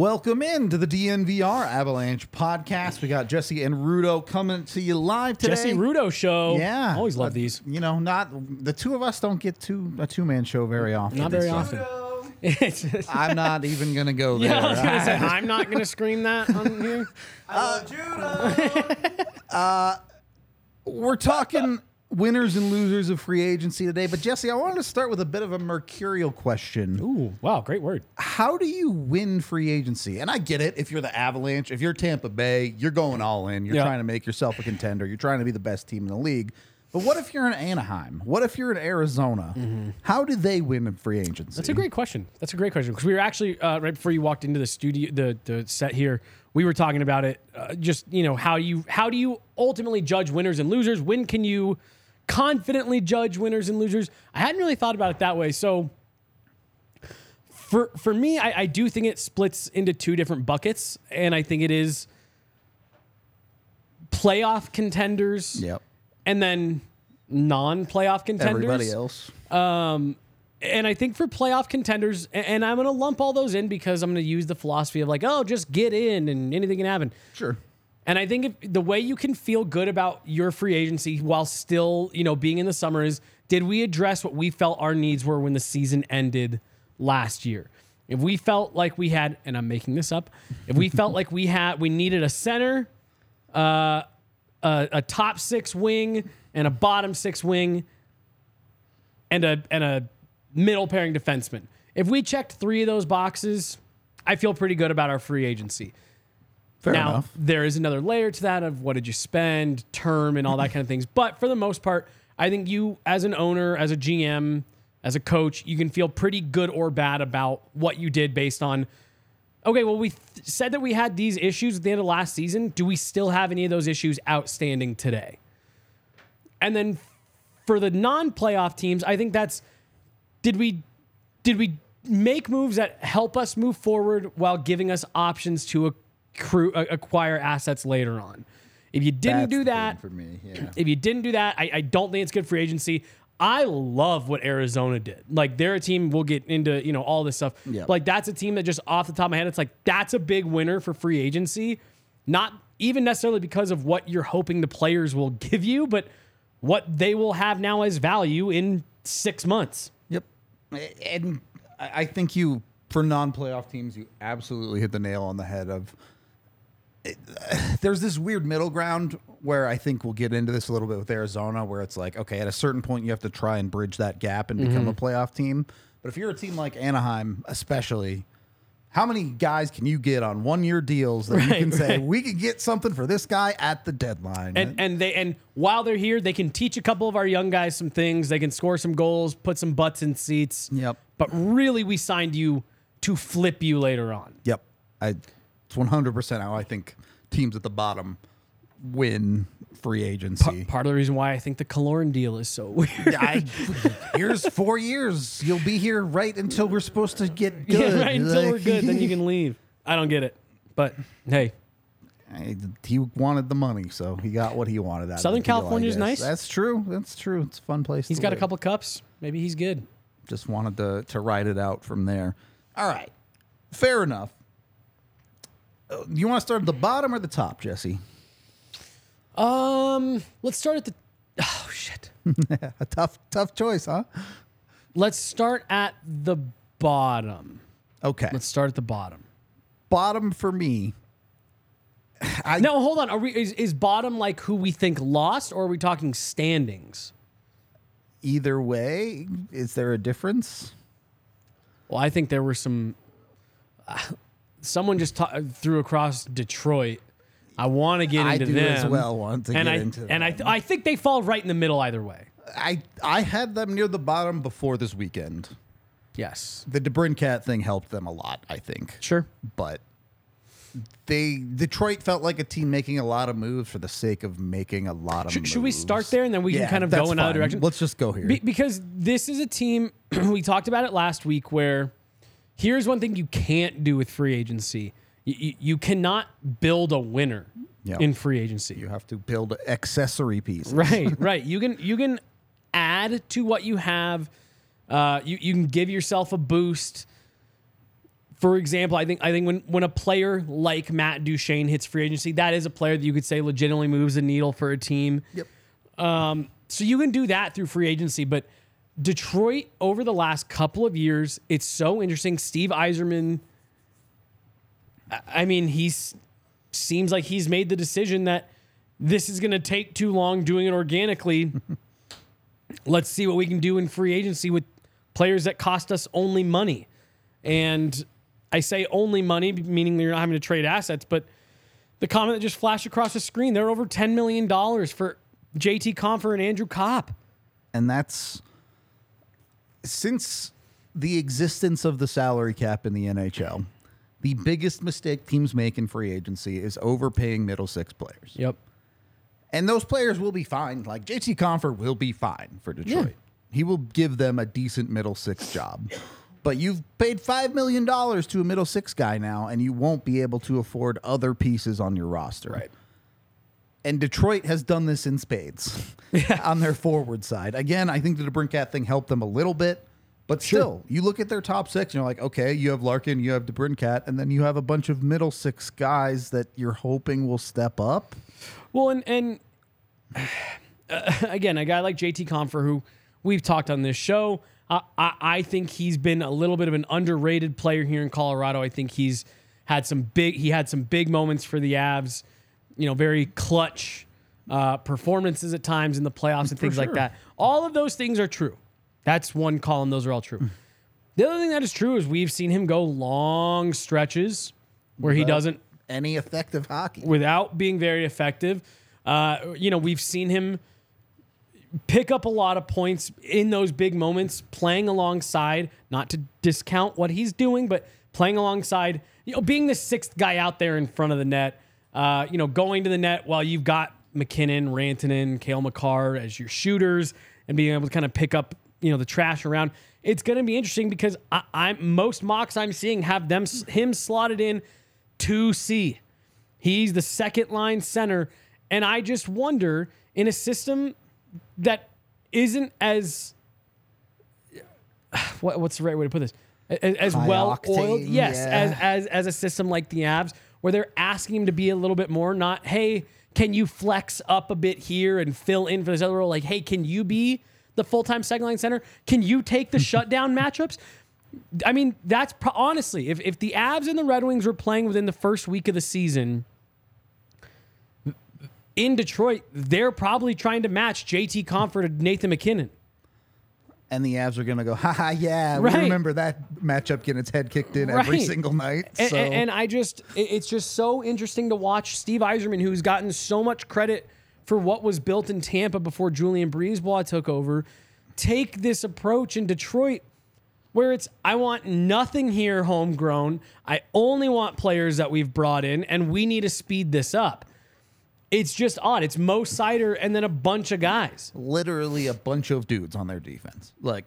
Welcome in to the DNVR Avalanche podcast. We got Jesse and Rudo coming to you live today. Jesse Rudo show. Yeah, always love Uh, these. You know, not the two of us don't get to a two man show very often. Not very often. I'm not even gonna go there. yeah, I was gonna say I'm not gonna scream that on here. We're talking winners and losers of free agency today, but Jesse, I wanted to start with a bit of a mercurial question. Ooh, wow, great word. How do you win free agency? And I get it. If you're the Avalanche, if you're Tampa Bay, you're going all in. You're Yeah. trying to make yourself a contender. You're trying to be the best team in the league. But what if you're in Anaheim? What if you're in Arizona? How do they win in free agency? Mm-hmm. That's a great question. That's a great question because we were actually uh, right before you walked into the studio, the the set here. We were talking about it. Uh, just you know how you how do you ultimately judge winners and losers? When can you confidently judge winners and losers? I hadn't really thought about it that way. So for for me, I, I do think it splits into two different buckets, and I think it is playoff contenders, Yep. and then non-playoff contenders. Everybody else. Um, and I think for playoff contenders, and I'm going to lump all those in because I'm going to use the philosophy of like, oh, just get in and anything can happen. Sure. And I think if the way you can feel good about your free agency while still, you know, being in the summer is did we address what we felt our needs were when the season ended last year? If we felt like we had, and I'm making this up, if we felt like we had, we needed a center, uh, a, a top six wing, and a bottom six wing, and a and a middle pairing defenseman. If we checked three of those boxes, I feel pretty good about our free agency. Fair now, enough. there is another layer to that of what did you spend, term, and all that kind of things. But for the most part, I think you, as an owner, as a GM, as a coach, you can feel pretty good or bad about what you did based on, okay, well, we th- said that we had these issues at the end of last season. Do we still have any of those issues outstanding today? And then for the non-playoff teams, I think that's did we did we make moves that help us move forward while giving us options to accrue, uh, acquire assets later on? If you didn't That's do that, for me. Yeah. if you didn't do that, I, I don't think it's good for free agency. I love what Arizona did. Like they're a team. We'll get into you know all this stuff. Yep. Like that's a team that just off the top of my head, it's like that's a big winner for free agency. Not even necessarily because of what you're hoping the players will give you, but what they will have now as value in six months. Yep. And I I think you, for non playoff teams, you absolutely hit the nail on the head of. It- There's this weird middle ground where I think we'll get into this a little bit with Arizona, where it's like, okay, at a certain point, you have to try and bridge that gap and become a mm-hmm. playoff team. But if you're a team like Anaheim, especially, how many guys can you get on one year deals that you Right, can say, right. we could get something for this guy at the deadline? And and they and while they're here, they can teach a couple of our young guys some things. They can score some goals, put some butts in seats. Yep. But really, we signed you to flip you later on. Yep. I it's one hundred percent how I think teams at the bottom win free agency. Part of the reason why I think the Killorn deal is so weird. I, here's four years. You'll be here right until we're supposed to get good. yeah, right until we're good, then you can leave. I don't get it, but hey, I- he wanted the money, so he got what he wanted out Southern of the deal, I California's nice. That's true. That's true. It's a fun place. he's got a couple cups. Maybe he's good. Just wanted to to ride it out from there. All right, fair enough. Uh, You want to start at the bottom or the top, Jesse? Um, let's start at the. Oh shit. A tough, tough choice, huh? Let's start at the bottom. Okay, Let's start at the bottom. bottom for me. I No, hold on. Are we is, is bottom like who we think lost, or are we talking standings? either way, is there a difference? Well, I think there were some. Someone just ta- threw across Detroit. I want to get I into do them as well want to and get I into and I them. I think they fall right in the middle either way. I I had them near the bottom before this weekend. Yes, The DeBrincat thing helped them a lot, I think. sure. But they Detroit felt like a team making a lot of moves for the sake of making a lot of Should, moves. should we start there and then we Yeah, can kind of that's go in another fine. direction? Let's just go here. Be- because this is a team we talked about it last week where here's one thing you can't do with free agency. You, you, cannot build a winner Yeah. in free agency. you have to build accessory pieces. Right, right. You can you can add to what you have. Uh, you you can give yourself a boost. for example, I think I think when when a player like Matt Duchene hits free agency, that is a player that you could say legitimately moves the needle for a team. Yep. Um, So you can do that through free agency, but Detroit over the last couple of years, it's so interesting. Steve Yzerman, I- mean, he seems like he's made the decision that this is going to take too long doing it organically. Let's see what we can do in free agency with players that cost us only money. And I say only money, meaning you're not having to trade assets, but the comment that just flashed across the screen, they're over $10 million for JT Compher and Andrew Copp. and that's since the existence of the salary cap in the NHL. The biggest mistake teams make in free agency is overpaying middle six players. Yep. And those players will be fine. Like JT Compher will be fine for Detroit. He will give them a decent middle six job. But you've paid $5 million to a middle six guy now, and you won't be able to afford other pieces on your roster. And Detroit has done this in spades on their forward side. Again, I think the DeBrincat thing helped them a little bit, but still, you look at their top six and you're like, okay, you have Larkin, you have DeBrincat, and then you have a bunch of middle six guys that you're hoping will step up. Well, and and uh, again, a guy like JT Compher, who we've talked on this show, I, I I think he's been a little bit of an underrated player here in Colorado. I think he's had some big he had some big moments for the Avs, you know, very clutch uh, performances at times in the playoffs and things like that. All of those things are true. That's one column; those are all true. The other thing that is true is we've seen him go long stretches where he doesn't Any effective hockey. without being very effective. Uh, you know, we've seen him pick up a lot of points in those big moments, playing alongside, not to discount what he's doing, but playing alongside, you know, being the sixth guy out there in front of the net, uh, you know, going to the net while you've got MacKinnon, Rantanen, Cale Makar as your shooters and being able to kind of pick up, you know, the trash around. It's going to be interesting because I, I'm most mocks I'm seeing have them him slotted in 2C. He's the second line center. And I just wonder in a system that isn't as what, what's the right way to put this? As, as well oiled, yes, yeah. as, as as a system like the Avs, where they're asking him to be a little bit more, not hey, can you flex up a bit here and fill in for this other role? Like, hey, can you be the full time second line center? Can you take the shutdown matchups? I mean, that's pro- honestly, if, if the Avs and the Red Wings were playing within the first week of the season in Detroit, they're probably trying to match JT Compher and Nathan MacKinnon. And the Avs are going to go, haha, yeah, Right. we remember that matchup getting its head kicked in every single night. And, so and- and I just, it's just so interesting to watch Steve Yzerman, who's gotten so much credit for what was built in Tampa before Julien BriseBois took over, take this approach in Detroit where it's, I want nothing here homegrown. I only want players that we've brought in, and we need to speed this up. It's just odd. It's Mo Seider and then a bunch of guys. literally a bunch of dudes on their defense. Like,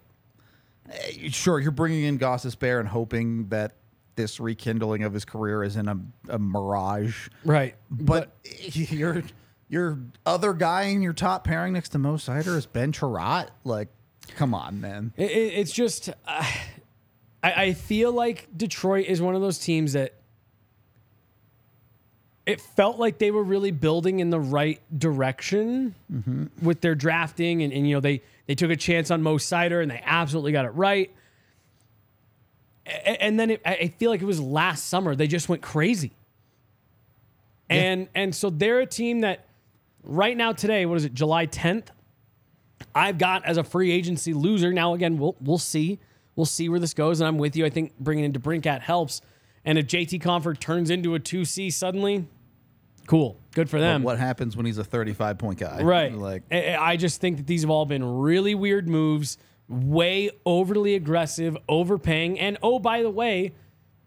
eh, sure, you're bringing in Gostisbehere and hoping that this rekindling of his career isn't a, a mirage. Right. But, your your other guy in your top pairing next to Mo Seider is Ben Chiarot. Like, come on, man. It, it- it's just, uh, I, I feel like Detroit is one of those teams that it felt like they were really building in the right direction mm-hmm. with their drafting, and, and you know they they took a chance on Mo Seider and they absolutely got it right. A- And then it, I feel like it was last summer they just went crazy, and and so they're a team that right now today what is it July tenth I've got as a free agency loser. Now again, we'll we'll see. We'll see where this goes, and I'm with you. I think bringing in DeBrincat helps. And if JT Compher turns into a two C suddenly, cool, good for them. What happens when he's a 35 point guy? Right. Like, I just think that these have all been really weird moves, way overly aggressive, overpaying, and oh by the way,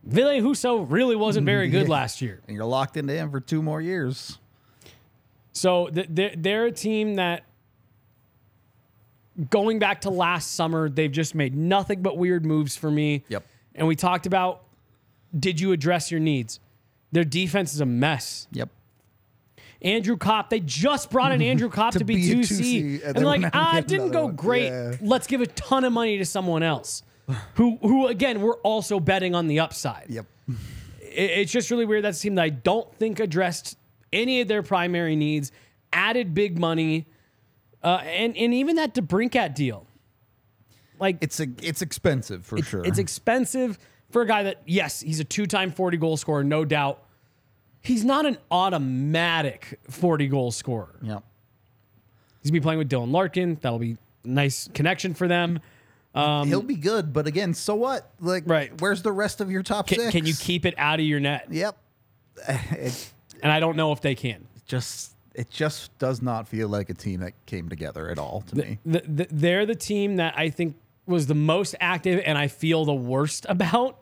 Ville Husso really wasn't very good Yeah. last year. and you're locked into him for two more years. So th- they're, they're a team that, going back to last summer, they've just made nothing but weird moves for me. Yep. And we talked about did you address your needs? Their defense is a mess. Yep. Andrew Copp, they just brought in Andrew Copp to, To be, be 2C. 2C, and And, like, ah, it didn't go one." great. Yeah. Let's give a ton of money to someone else. who who again we're also betting on the upside. Yep. It- it's just really weird. That's a team that I don't think addressed any of their primary needs, added big money, uh, and and even that DeBrincat deal. Like It's a it's expensive for sure. it's expensive for a guy that, yes, he's a two time 40 goal scorer, no doubt. He's not an automatic 40 goal scorer. Yeah. He's gonna be playing with Dylan Larkin. That'll be nice connection for them. He'll be good, but again, so what? Like, Um, Right. Where's the rest of your top Can, six? can you keep it out of your net? Yep. It And I don't know if they can. just it just does not feel like a team that came together at all to me. The, the, they're the team that I think was the most active and I feel the worst about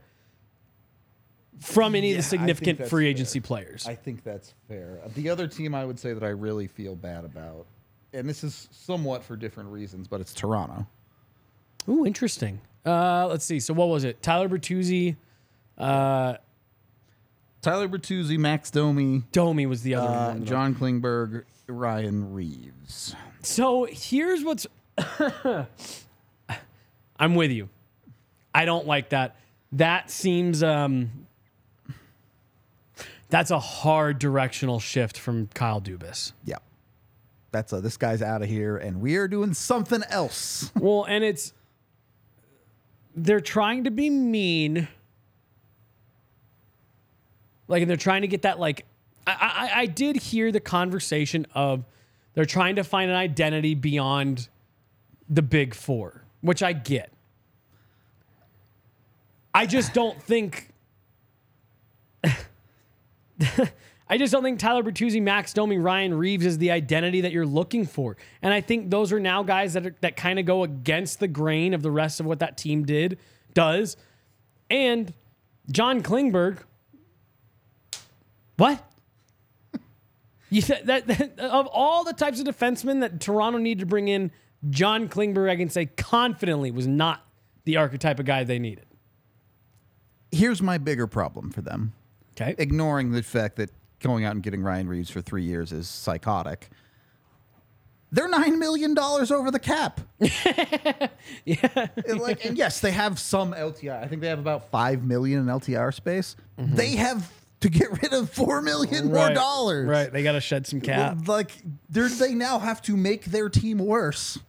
from any Yeah, of the significant free fair. agency players. I think that's fair. The other team I would say that I really feel bad about, and this is somewhat for different reasons, but it's Toronto. Ooh, interesting. Uh, let's see. So what was it? Tyler Bertuzzi, uh, Tyler Bertuzzi, Max Domi, Domi was the other uh, one. John Klingberg, Ryan Reaves. So here's what's. I'm with you. I don't like that. That seems um. That's a hard directional shift from Kyle Dubas. Yeah. That's a, this guy's out of here, and we are doing something else. Well, and it's they're trying to be mean. Like, and they're trying to get that. Like, I, I, I did hear the conversation of they're trying to find an identity beyond the big four, which I get. I just don't think. I just don't think Tyler Bertuzzi, Max Domi, Ryan Reaves is the identity that you're looking for. And I think those are now guys that are, that kind of go against the grain of the rest of what that team did does. And John Klingberg, what? You said that, that of all the types of defensemen that Toronto needed to bring in, John Klingberg, I can say confidently, was not the archetype of guy they needed. Here's my bigger problem for them. Okay. ignoring the fact that going out and getting Ryan Reaves for three years is psychotic. They're nine million dollars over the cap. yeah, like, and yes, they have some LTI. I think they have about five million in LTR space. Mm-hmm. They have to get rid of four million more dollars. Right. They got to shed some cap. Like they now have to make their team worse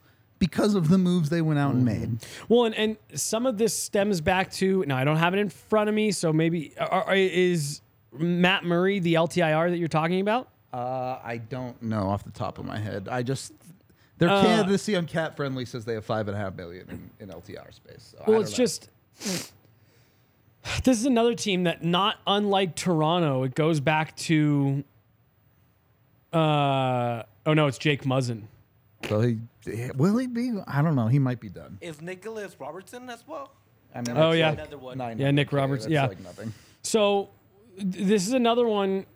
because of the moves they went out and made. Well, and, and some of this stems back to now I don't have it in front of me, so maybe are, are- is Matt Murray the LTIR that you're talking about? Uh, I don't know off the top of my head. I just their Uh, candidacy on CapFriendly says they have five and a half million in, in LTR space. So Well, it's know. just this is another team that not unlike Toronto, it goes back to uh oh no, it's Jake Muzzin. so he will he be? I don't know. He might be done. Is Nicholas Robertson as well? I mean, Oh, that's yeah. Another one. nine Yeah, Nick hundred K. Roberts, That's yeah. like nothing. So th- this is another one.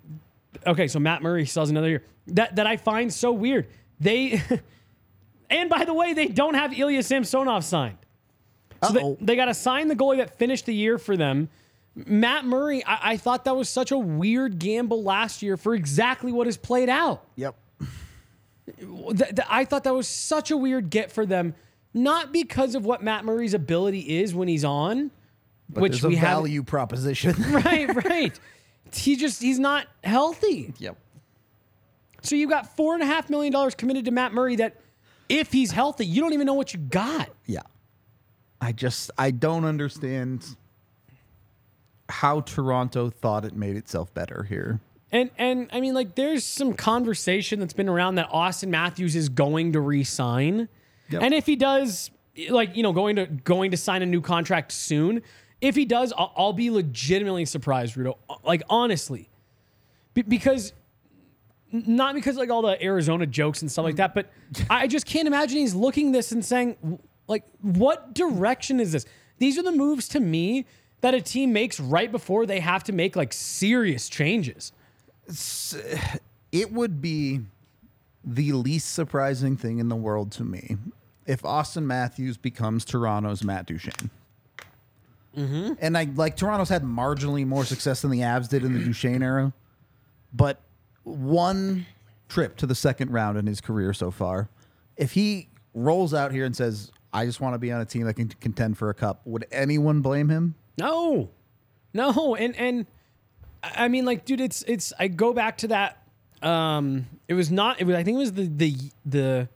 Okay, so Matt Murray still has another year. That that I find so weird. They and by the way, they don't have Ilya Samsonov signed. So they, Uh-oh. they got to sign the goalie that finished the year for them. Matt Murray, I, I thought that was such a weird gamble last year for exactly what has played out. Yep. Th- th- I thought that was such a weird get for them, not because of what Matt Murray's ability is when he's on, But which we have. value proposition. Right, right. he just he's not healthy. yep. So you got four and a half million dollars committed to Matt Murray. That if he's healthy, you don't even know what you got. Yeah. I just I don't understand how Toronto thought it made itself better here. And and I mean, like, there's some conversation that's been around that Auston Matthews is going to re-sign, Yep. and if he does, like, you know, going to going to sign a new contract soon. If he does, I'll, I'll be legitimately surprised, Rudo. Like, honestly, Be- because not because like all the Arizona jokes and stuff like mm. that, but I just can't imagine he's looking this and saying, like, what direction is this? These are the moves to me that a team makes right before they have to make like serious changes. It would be the least surprising thing in the world to me if Auston Matthews becomes Toronto's Matt Duchene. Mm-hmm. And I like Toronto's had marginally more success than the Avs did in the Duchene era, but one trip to the second round in his career so far. If he rolls out here and says, I just want to be on a team that can contend for a cup. Would anyone blame him? No, no, and and I mean, like, dude, it's it's. I go back to that. Um, it was not. It was. I think it was the the the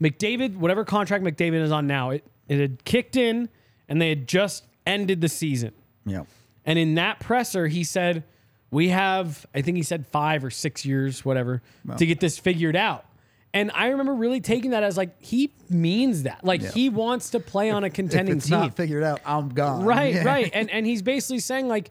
McDavid, whatever contract McDavid is on now. It it had kicked in, and they had just ended the season. Yeah. And in that presser, he said, "We have, I think he said five or six years, whatever, to get this figured out." And I remember really taking that as like he means that, like Yeah. he wants to play on a If contending it's team. not figured out, I'm gone. Right, Yeah. right. And and he's basically saying like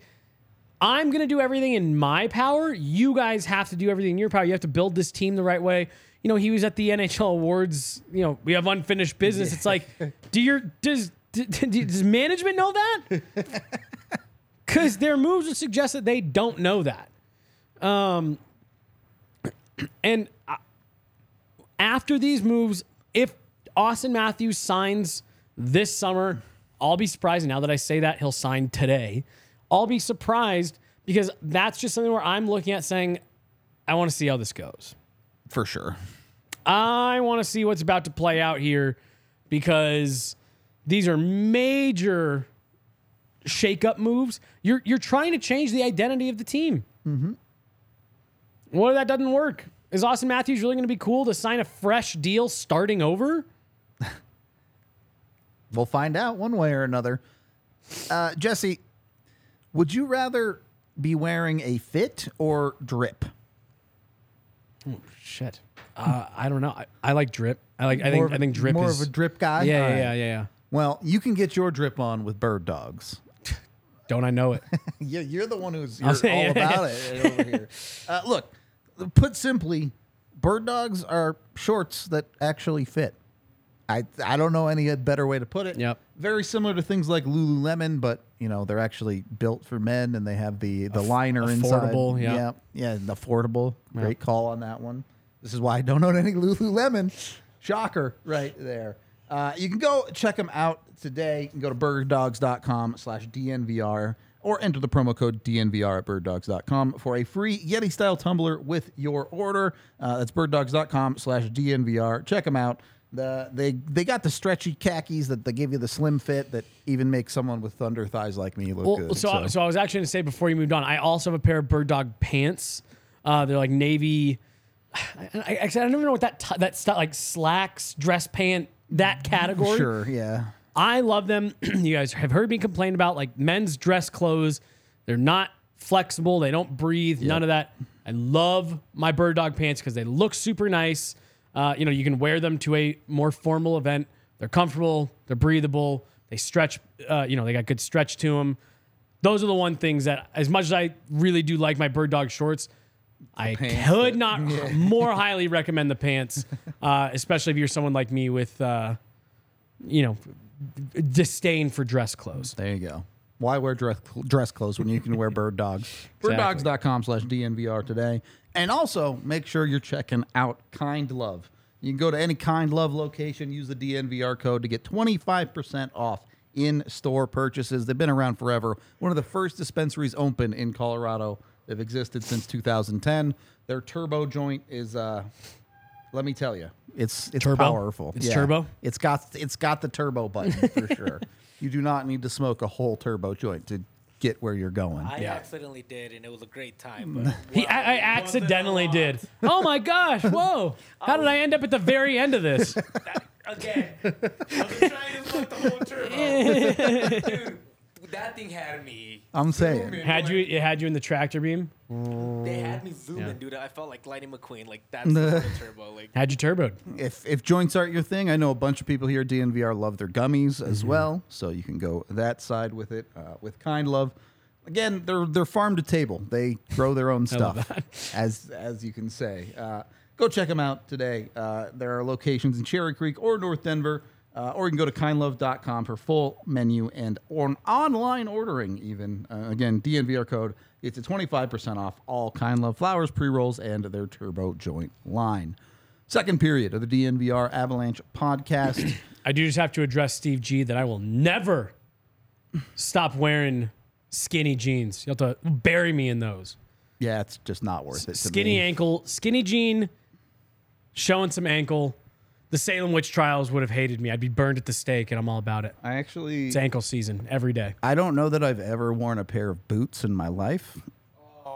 I'm going to do everything in my power. You guys have to do everything in your power. You have to build this team the right way. You know, he was at the NHL awards, you know, we have unfinished business. It's like do your does does management know that? Cuz their moves would suggest that they don't know that. Um and after these moves, if Auston Matthews signs this summer, I'll be surprised. Now that I say that, he'll sign today. I'll be surprised because that's just something where I'm looking at saying, I want to see how this goes. For sure. I want to see what's about to play out here because these are major shake-up moves. You're you're trying to change the identity of the team. Mm-hmm. What if that doesn't work? Is Auston Matthews really going to be cool to sign a fresh deal starting over? We'll find out one way or another. Uh, Jesse, would you rather be wearing a fit or drip? Oh, shit. Uh, I don't know. I, I like drip. I like. I More think. of I a- think drip is more is of a drip guy. Yeah, All yeah, yeah, yeah, yeah. Well, you can get your drip on with bird dogs. Don't I know it? Yeah, you're the one who's you're all about it over here. Uh, look, put simply, bird dogs are shorts that actually fit. I I don't know any better way to put it. Yep. Very similar to things like Lululemon, but you know they're actually built for men and they have the the liner inside. affordable, yeah. yeah, yeah, and affordable. Great call on that one. This is why I don't own any Lululemon. Shocker, right there. Uh, you can go check them out today. You can go to birddogs.com slash DNVR or enter the promo code DNVR at birddogs.com for a free Yeti style tumbler with your order. Uh, that's birddogs.com slash DNVR. Check them out. The, they they got the stretchy khakis that they give you the slim fit that even make someone with thunder thighs like me look Well, good. so, so I was actually going to say before you moved on, I also have a pair of bird dog pants. Uh, they're like navy. I, I, I don't even know what that t- that stuff like slacks, dress pant, that category. sure, yeah. I love them. you guys have heard me complain about like men's dress clothes. They're not flexible. They don't breathe. None of that. I love my bird dog pants because they look super nice. Uh, you know, you can wear them to a more formal event. They're comfortable. They're breathable. They stretch. Uh, you know, they got good stretch to them. Those are the one things that, as much as I really do like my bird dog shorts, I could not more highly recommend the pants, uh, especially if you're someone like me with, uh, you know, disdain for dress clothes. There you go. Why wear dress, dress clothes when you can wear bird dogs? Birddogs.com slash DNVR today. And also make sure you're checking out Kind Love. You can go to any Kind Love location, use the DNVR code to get 25% off in store purchases. They've been around forever. One of the first dispensaries open in Colorado. They've existed since 2010. Their turbo joint is uh let me tell you, it's it's Turbo? powerful. It's turbo? It's got it's got the turbo button for sure. You do not need to smoke a whole turbo joint to get where you're going. I Yeah. accidentally did, and it was a great time. Mm. But He, I, I accidentally did. Oh my gosh! Whoa! How did I end up at the very end of this? again, I was trying to smoke the whole turbo. Dude, that thing had me. I'm saying. Had you? It had you in the tractor beam? They had me zooming, dude. I felt like Lightning McQueen. Like that's the turbo. Like Had you turboed? If if joints aren't your thing, I know a bunch of people here at DNVR love their gummies as well, so you can go that side with it uh, with Kind Love. Again, they're they're farm to table. They grow their own stuff, as as you can say. Uh, go check them out today. Uh, there are locations in Cherry Creek or North Denver, uh, or you can go to kindlove.com for full menu and or online ordering. Even uh, again, DNVR code. It's a 25% off all Kind Love flowers, pre rolls, and their turbo joint line. Second period of the DNVR Avalanche podcast. I do just have to address Steve G that I will never stop wearing skinny jeans. you'll have to bury me in those. yeah, it's just not worth it. To Skinny ankle, skinny jean, showing some ankle. The Salem witch trials would have hated me. I'd be burned at the stake, and I'm all about it. I actually, It's ankle season every day. I don't know that I've ever worn a pair of boots in my life,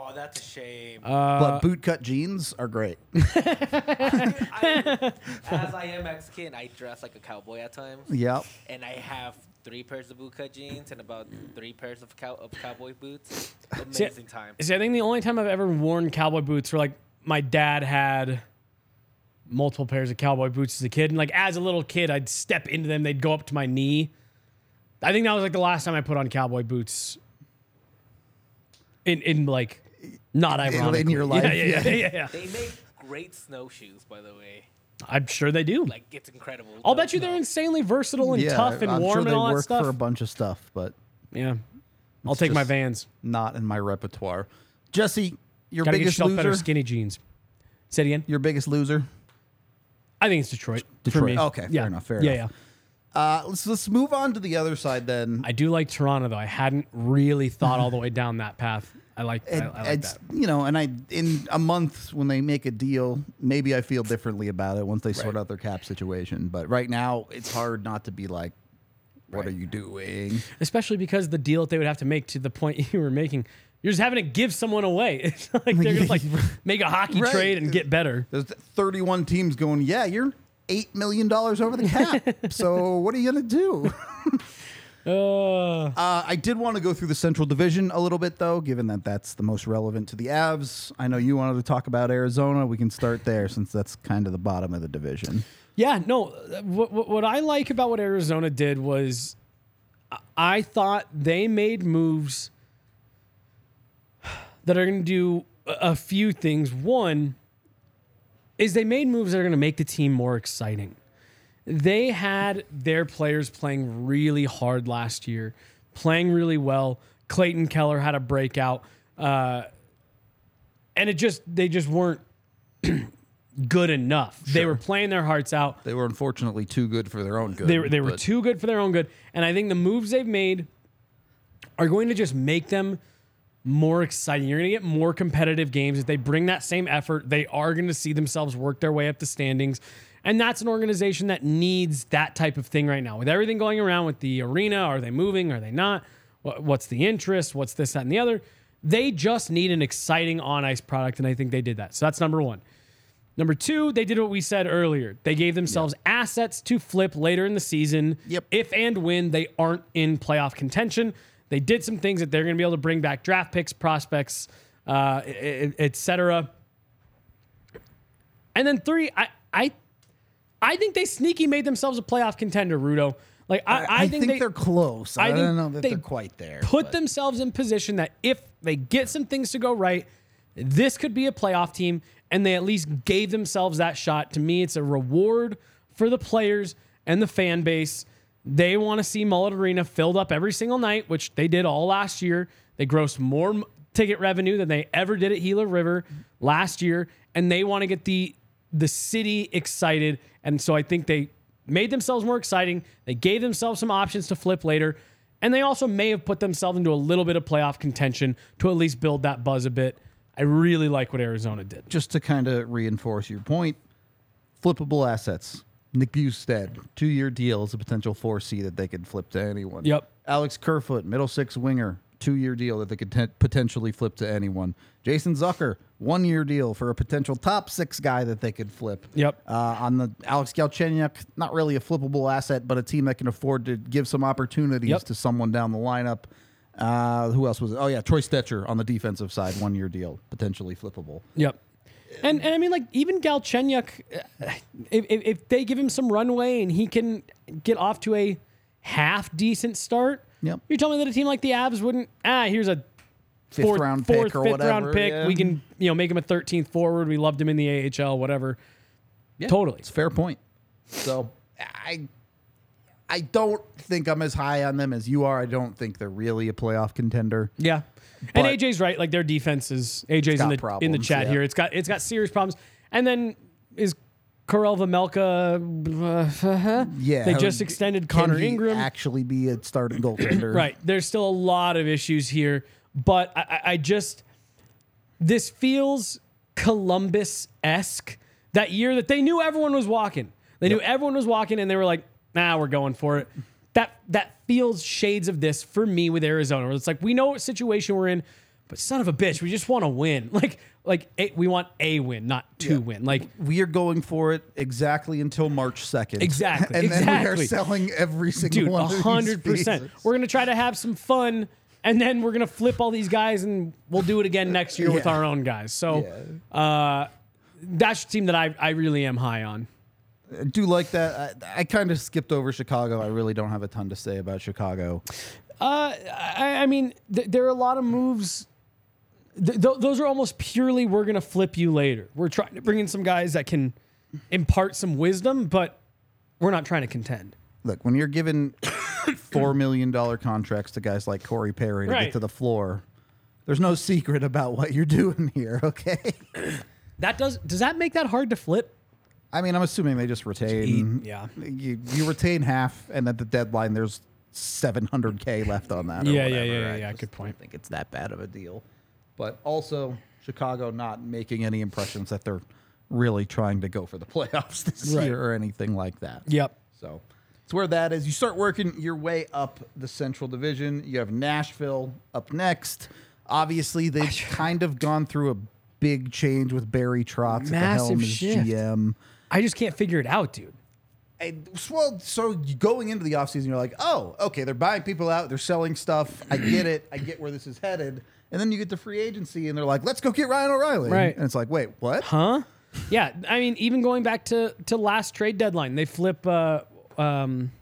Oh, that's a shame. Uh, but boot cut jeans are great. I, as I am Mexican, I dress like a cowboy at times, yep. and I have three pairs of bootcut jeans and about three pairs of cow of cowboy boots. See, Amazing time. See, I think the only time I've ever worn cowboy boots were like my dad had multiple pairs of cowboy boots as a kid, and like as a little kid, I'd step into them, they'd go up to my knee. I think that was like the last time I put on cowboy boots. In in like not ironic in your life, Yeah, yeah, yeah, yeah. yeah, yeah. They make great snowshoes, by the way. I'm sure they do. Like it's incredible. I'll bet you they're insanely versatile and yeah, tough and I'm warm sure and they all that work stuff. for a bunch of stuff, but yeah, I'll take my Vans. not in my repertoire. Jesse, your Gotta get biggest yourself better loser. skinny jeans. Say it again. Your biggest loser. I think it's Detroit. For Detroit. me. Okay, fair yeah. enough, fair yeah, enough. yeah. Uh, let's let's move on to the other side then. I do like Toronto though. I hadn't really thought all the way down that path. I like. I, It- I like it's that. you know, and I in a month when they make a deal, maybe I feel differently about it once they sort out their cap situation. But right now, it's hard not to be like, "What are you doing?" Especially because the deal that they would have to make to the point you were making, you're just having to give someone away. It's not like they're gonna like make a hockey Right. trade and get better. There's 31 teams going, "Yeah, you're eight million dollars over the cap. so what are you gonna do?" Uh, Uh, I did want to go through the Central Division a little bit, though, given that that's the most relevant to the Avs. I know you wanted to talk about Arizona. We can start there since that's kind of the bottom of the division. yeah, no. uh, What, what what I like about what Arizona did was, I- I thought they made moves that are going to do a few things. One is they made moves that are going to make the team more exciting. They had their players playing really hard last year, playing really well. Clayton Keller had a breakout, uh, and it just they just weren't good enough. They were playing their hearts out. They were unfortunately too good for their own good. They were they were but- too good for their own good, and I think the moves they've made are going to just make them more exciting. You're going to get more competitive games if they bring that same effort. They are going to see themselves work their way up the standings, and that's an organization that needs that type of thing right now. With everything going around with the arena, are they moving? Are they not? What's the interest? What's this, that, and the other? They just need an exciting on ice product, and I think they did that. So that's number one. Number two, they did what we said earlier. They gave themselves assets to flip later in the season. Yep. If and when they aren't in playoff contention, they did some things that they're going to be able to bring back draft picks, prospects, uh, et cetera. And then three, I, I, I think they sneaky made themselves a playoff contender, Rudo. Like I, I, think, they, are close. I, I don't know that they are quite there. put but- themselves in position that if they get some things to go right, this could be a playoff team, and they at least gave themselves that shot. To me, it's a reward for the players and the fan base. They want to see Mullet Arena filled up every single night, which they did all last year. They grossed more ticket revenue than they ever did at Gila River last year, and they want to get the the city excited. And so I think they made themselves more exciting. They gave themselves some options to flip later. And they also may have put themselves into a little bit of playoff contention to at least build that buzz a bit. I really like what Arizona did. just to kind of reinforce your point, flippable assets. Nick Bjugstad, two year deal is a potential 4C that they could flip to anyone. Yep. Alex Kerfoot, middle six winger, two year deal that they could te- potentially flip to anyone. Jason Zucker, one year deal for a potential top six guy that they could flip. Yep. Uh, on the Alex Galchenyuk, not really a flippable asset, but a team that can afford to give some opportunities Yep. to someone down the lineup. Uh, who else was it? Oh, yeah, Troy Stecher on the defensive side, one year deal, potentially flippable. Yep. And, and I mean, like, even Galchenyuk, uh, if, if, they give him some runway and he can get off to a half decent start, Yep. you're telling me that a team like the Avs wouldn't, ah, here's a Fifth fourth, round fourth, pick or fifth whatever. round pick. yeah. We can, you know, make him a 13th forward. We loved him in the AHL, whatever. Yeah, Totally. It's a fair point. So I I don't think I'm as high on them as you are. I don't think they're really a playoff contender. Yeah. But- and AJ's right. Like their defense is AJ's in the in the chat yeah. here. It's got it's got serious problems. And then is Karel Vejmelka? Uh, yeah. They just extended Connor Ingram. actually be a starting goaltender. Right. There's still a lot of issues here, but I, I- I just this feels Columbus esque. That year that they knew everyone was walking. They knew everyone was walking and they were like, nah, we're going for it. That that feels shades of this for me with Arizona. Where it's like we know what situation we're in, but son of a bitch, we just want to win. Like like a, we want a win, not two win. Like We are going for it exactly until March 2nd. Exactly, And then we are selling every single dude, one of hundred percent. We're gonna try to have some fun, and then we're gonna flip all these guys, and we'll do it again next year with our own guys. So, uh, that's a team that I I really am high on. I do like that. I, I kind of skipped over Chicago. I really don't have a ton to say about Chicago. Uh, I, I mean, th- there are a lot of moves. Th- th- those are almost purely we're gonna flip you later. We're trying to bring in some guys that can impart some wisdom, but we're not trying to contend. Look, when you're giving four million dollar contracts to guys like Corey Perry to Right. get to the floor, there's no secret about what you're doing here. Okay. That does does that make that hard to flip? I mean, I'm assuming they just retain. yeah. You, you retain half, and at the deadline, there's 700k left on that. or Yeah, yeah, whatever. yeah, yeah, I yeah, good point. don't think it's that bad of a deal. But also, Chicago not making any impressions that they're really trying to go for the playoffs this Right. year or anything like that. Yep. So it's where that is. You start working your way up the Central Division. You have Nashville up next. Obviously, they've kind of gone through a big change with Barry Trotz at the helm as shift. GM. I just can't figure it out, dude. And, well, so going into the offseason, you're like, oh, okay, they're buying people out, they're selling stuff. I get it. I get where this is headed. And then you get to free agency, and they're like, let's go get Ryan O'Reilly. Right. And it's like, wait, what? Huh? Yeah, I mean, even going back to to last trade deadline, they flip. Uh, um,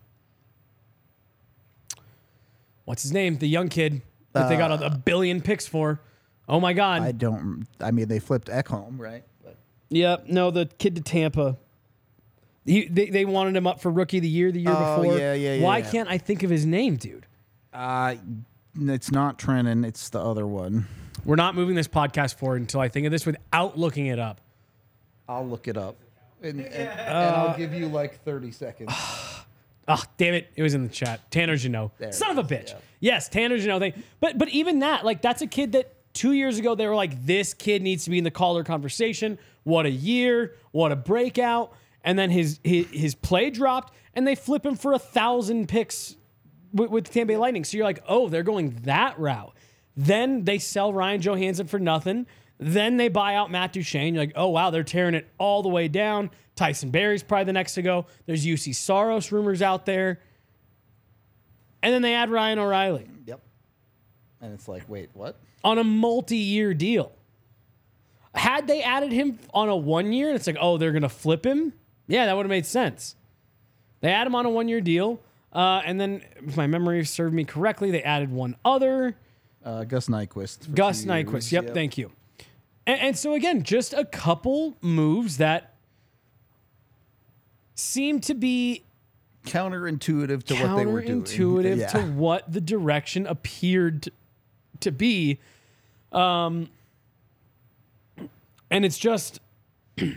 what's his name? The young kid that they got a, a billion picks for. Oh my God! I don't. I mean, they flipped Ekholm, right? But Yep. No, the kid to Tampa. He, they, they wanted him up for rookie of the year the year Oh, before. yeah, yeah, yeah, Why yeah. can't I think of his name, dude? uh, it's not Trennan. It's the other one. We're not moving this podcast forward until I think of this without looking it up. I'll look it up, and, and, and I'll give you like 30 seconds. Oh, damn it. It was in the chat. Tanner Jeannot. There Son of a bitch. yeah. Yes, Tanner Jeannot thing. But but even that, like that's a kid that two years ago they were like, this kid needs to be in the Calder conversation. What a year. What a breakout. And then his his, his play dropped and they flip him for a thousand picks with, with Tampa Bay Lightning. So you're like, oh, they're going that route. Then they sell Ryan Johansen for nothing. Then they buy out Matt Duchene. You're like, oh wow, they're tearing it all the way down. Tyson Barrie's probably the next to go. There's Juuse Saros rumors out there. And then they add Ryan O'Reilly yep. And it's like, wait, what? on a multi-year deal. Had they added him on a one year, and it's like, oh, they're gonna flip him. Yeah, that would have made sense. They add him on a one-year deal, uh, and then, if my memory served me correctly, they added one other. Uh, Gus Nyquist. Gus Nyquist. years. Yep, thank you. And, and so again, just a couple moves that seem to be Counterintuitive to what they were doing. counterintuitive Yeah. to what the direction appeared to be. Um, and it's just, it-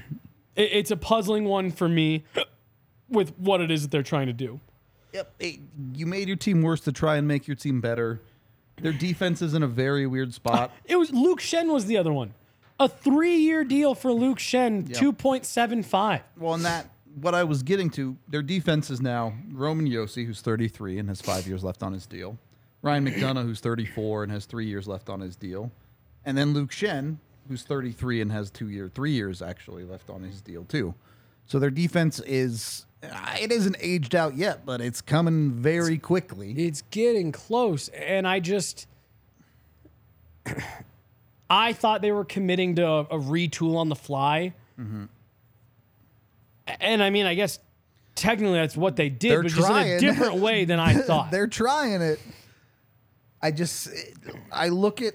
it's a puzzling one for me with what it is that they're trying to do. Yep. It- you made your team worse to try and make your team better. Their defense is in a very weird spot. It was Luke Schenn was the other one. A three year deal for Luke Schenn, Yep. 2.75. well, and that what I was getting to, their defense is now Roman Josi, who's 33 and has five years left on his deal. Ryan McDonagh, who's 34 and has three years left on his deal, and then Luke Schenn, who's 33 and has two year, three years actually left on his deal too. So their defense is uh, it isn't aged out yet, but it's coming very quickly. It's getting close. And I just, I thought they were committing to a, a retool on the fly. And I mean, I guess technically that's what they did, They're but just in a different way than I thought. They're trying it. I just I look at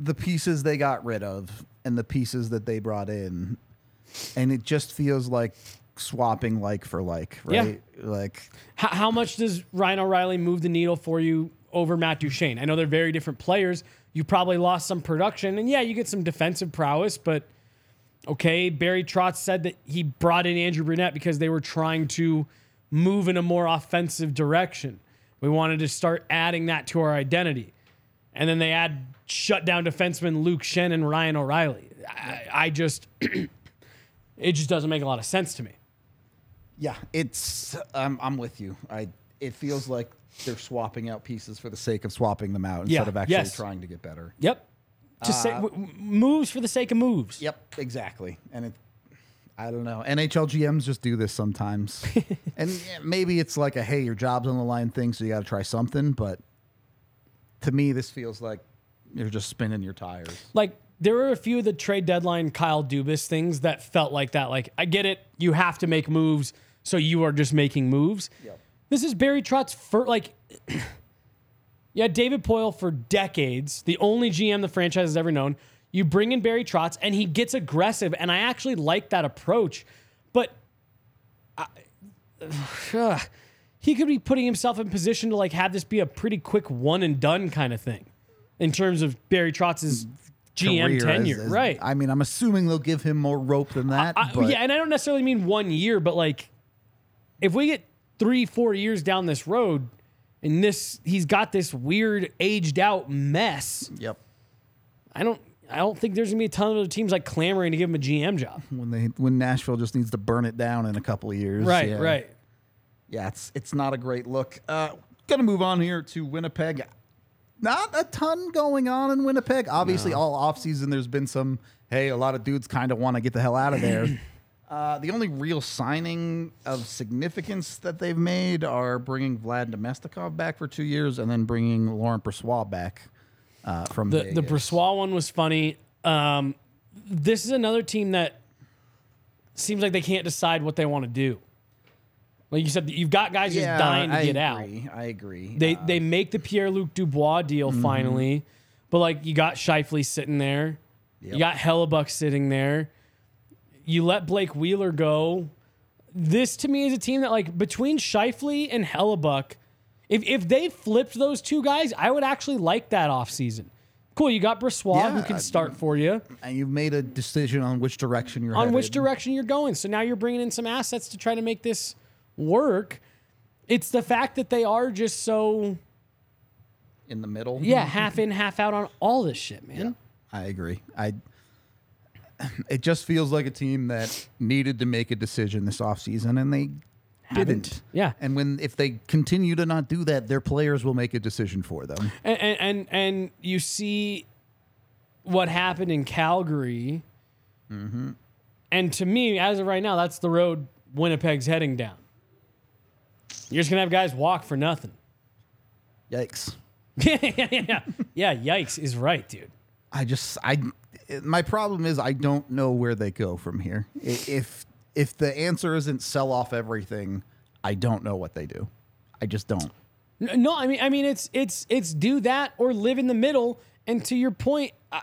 the pieces they got rid of and the pieces that they brought in, and it just feels like swapping like for like, Yeah. right? Like how, how much does Ryan O'Reilly move the needle for you over Matt Duchene? I know they're very different players. You probably lost some production, and yeah, you get some defensive prowess, but okay. Barry Trotz said that he brought in Andrew Brunette because they were trying to move in a more offensive direction. We wanted to start adding that to our identity. And then they add shutdown defensemen Luke Schenn and Ryan O'Reilly. I, I just, it just doesn't make a lot of sense to me. Yeah, it's I'm I'm with you. I it feels like they're swapping out pieces for the sake of swapping them out instead Yeah, of actually yes. trying to get better. Yep. Just say, uh, w- w- moves for the sake of moves. Yep, exactly. And it I don't know. NHL GMs just do this sometimes. and maybe it's like a hey, your job's on the line thing, so you got to try something, but to me this feels like you're just spinning your tires. Like there were a few of the trade deadline Kyle Dubas things that felt like that. Like I get it, you have to make moves, so you are just making moves. Yep. This is Barry Trotz for like. yeah, David Poile for decades, the only GM the franchise has ever known. You bring in Barry Trotz, and he gets aggressive, and I actually like that approach. But I, he could be putting himself in position to like have this be a pretty quick one and done kind of thing, in terms of Barry Trotz's GM Career as- tenure, as- right? I mean, I'm assuming they'll give him more rope than that. I- but yeah, and I don't necessarily mean one year, but like if we get three, four years down this road, and this he's got this weird aged out mess. Yep. I don't. I don't think there's gonna be a ton of other teams like clamoring to give him a GM job. When they when Nashville just needs to burn it down in a couple of years. Right, yeah. right. Yeah, it's it's not a great look. Uh, gonna move on here to Winnipeg. Not a ton going on in Winnipeg. Obviously, all offseason there's been some. Hey, a lot of dudes kind of want to get the hell out of there. uh, the only real signing of significance that they've made are bringing Vlad Namestnikov back for two years and then bringing Laurent Brossoit back uh, from The the Vegas. One was funny. Um, this is another team that seems like they can't decide what they want to do. Like you said, you've got guys just dying to I get out. agree. I agree. They Uh, they make the Pierre Luc Dubois deal Mm-hmm. finally, but like you got Scheifele sitting there, you got Hellebuyck sitting there. You let Blake Wheeler go. This to me is a team that like between Scheifele and Hellebuyck, if if they flipped those two guys, I would actually like that offseason. Cool, you got Brossoit who can start for you and you've made a decision on which direction you're on which direction you're going. So now you're bringing in some assets to try to make this work. It's the fact that they are just so in the middle. yeah, half in, half out on all this shit, man. I agree. I it just feels like a team that needed to make a decision this offseason and they didn't. Yeah. And when if they continue to not do that, their players will make a decision for them. And, and and and you see what happened in Calgary, Mm-hmm. and to me, as of right now, that's the road Winnipeg's heading down. You're just gonna have guys walk for nothing. Yikes. yeah, yeah, yeah. Yeah, yikes is right, dude. I just I my problem is I don't know where they go from here. If if the answer isn't sell off everything, I don't know what they do. I just don't. No, I mean, I mean, it's it's it's do that or live in the middle. And to your point, I,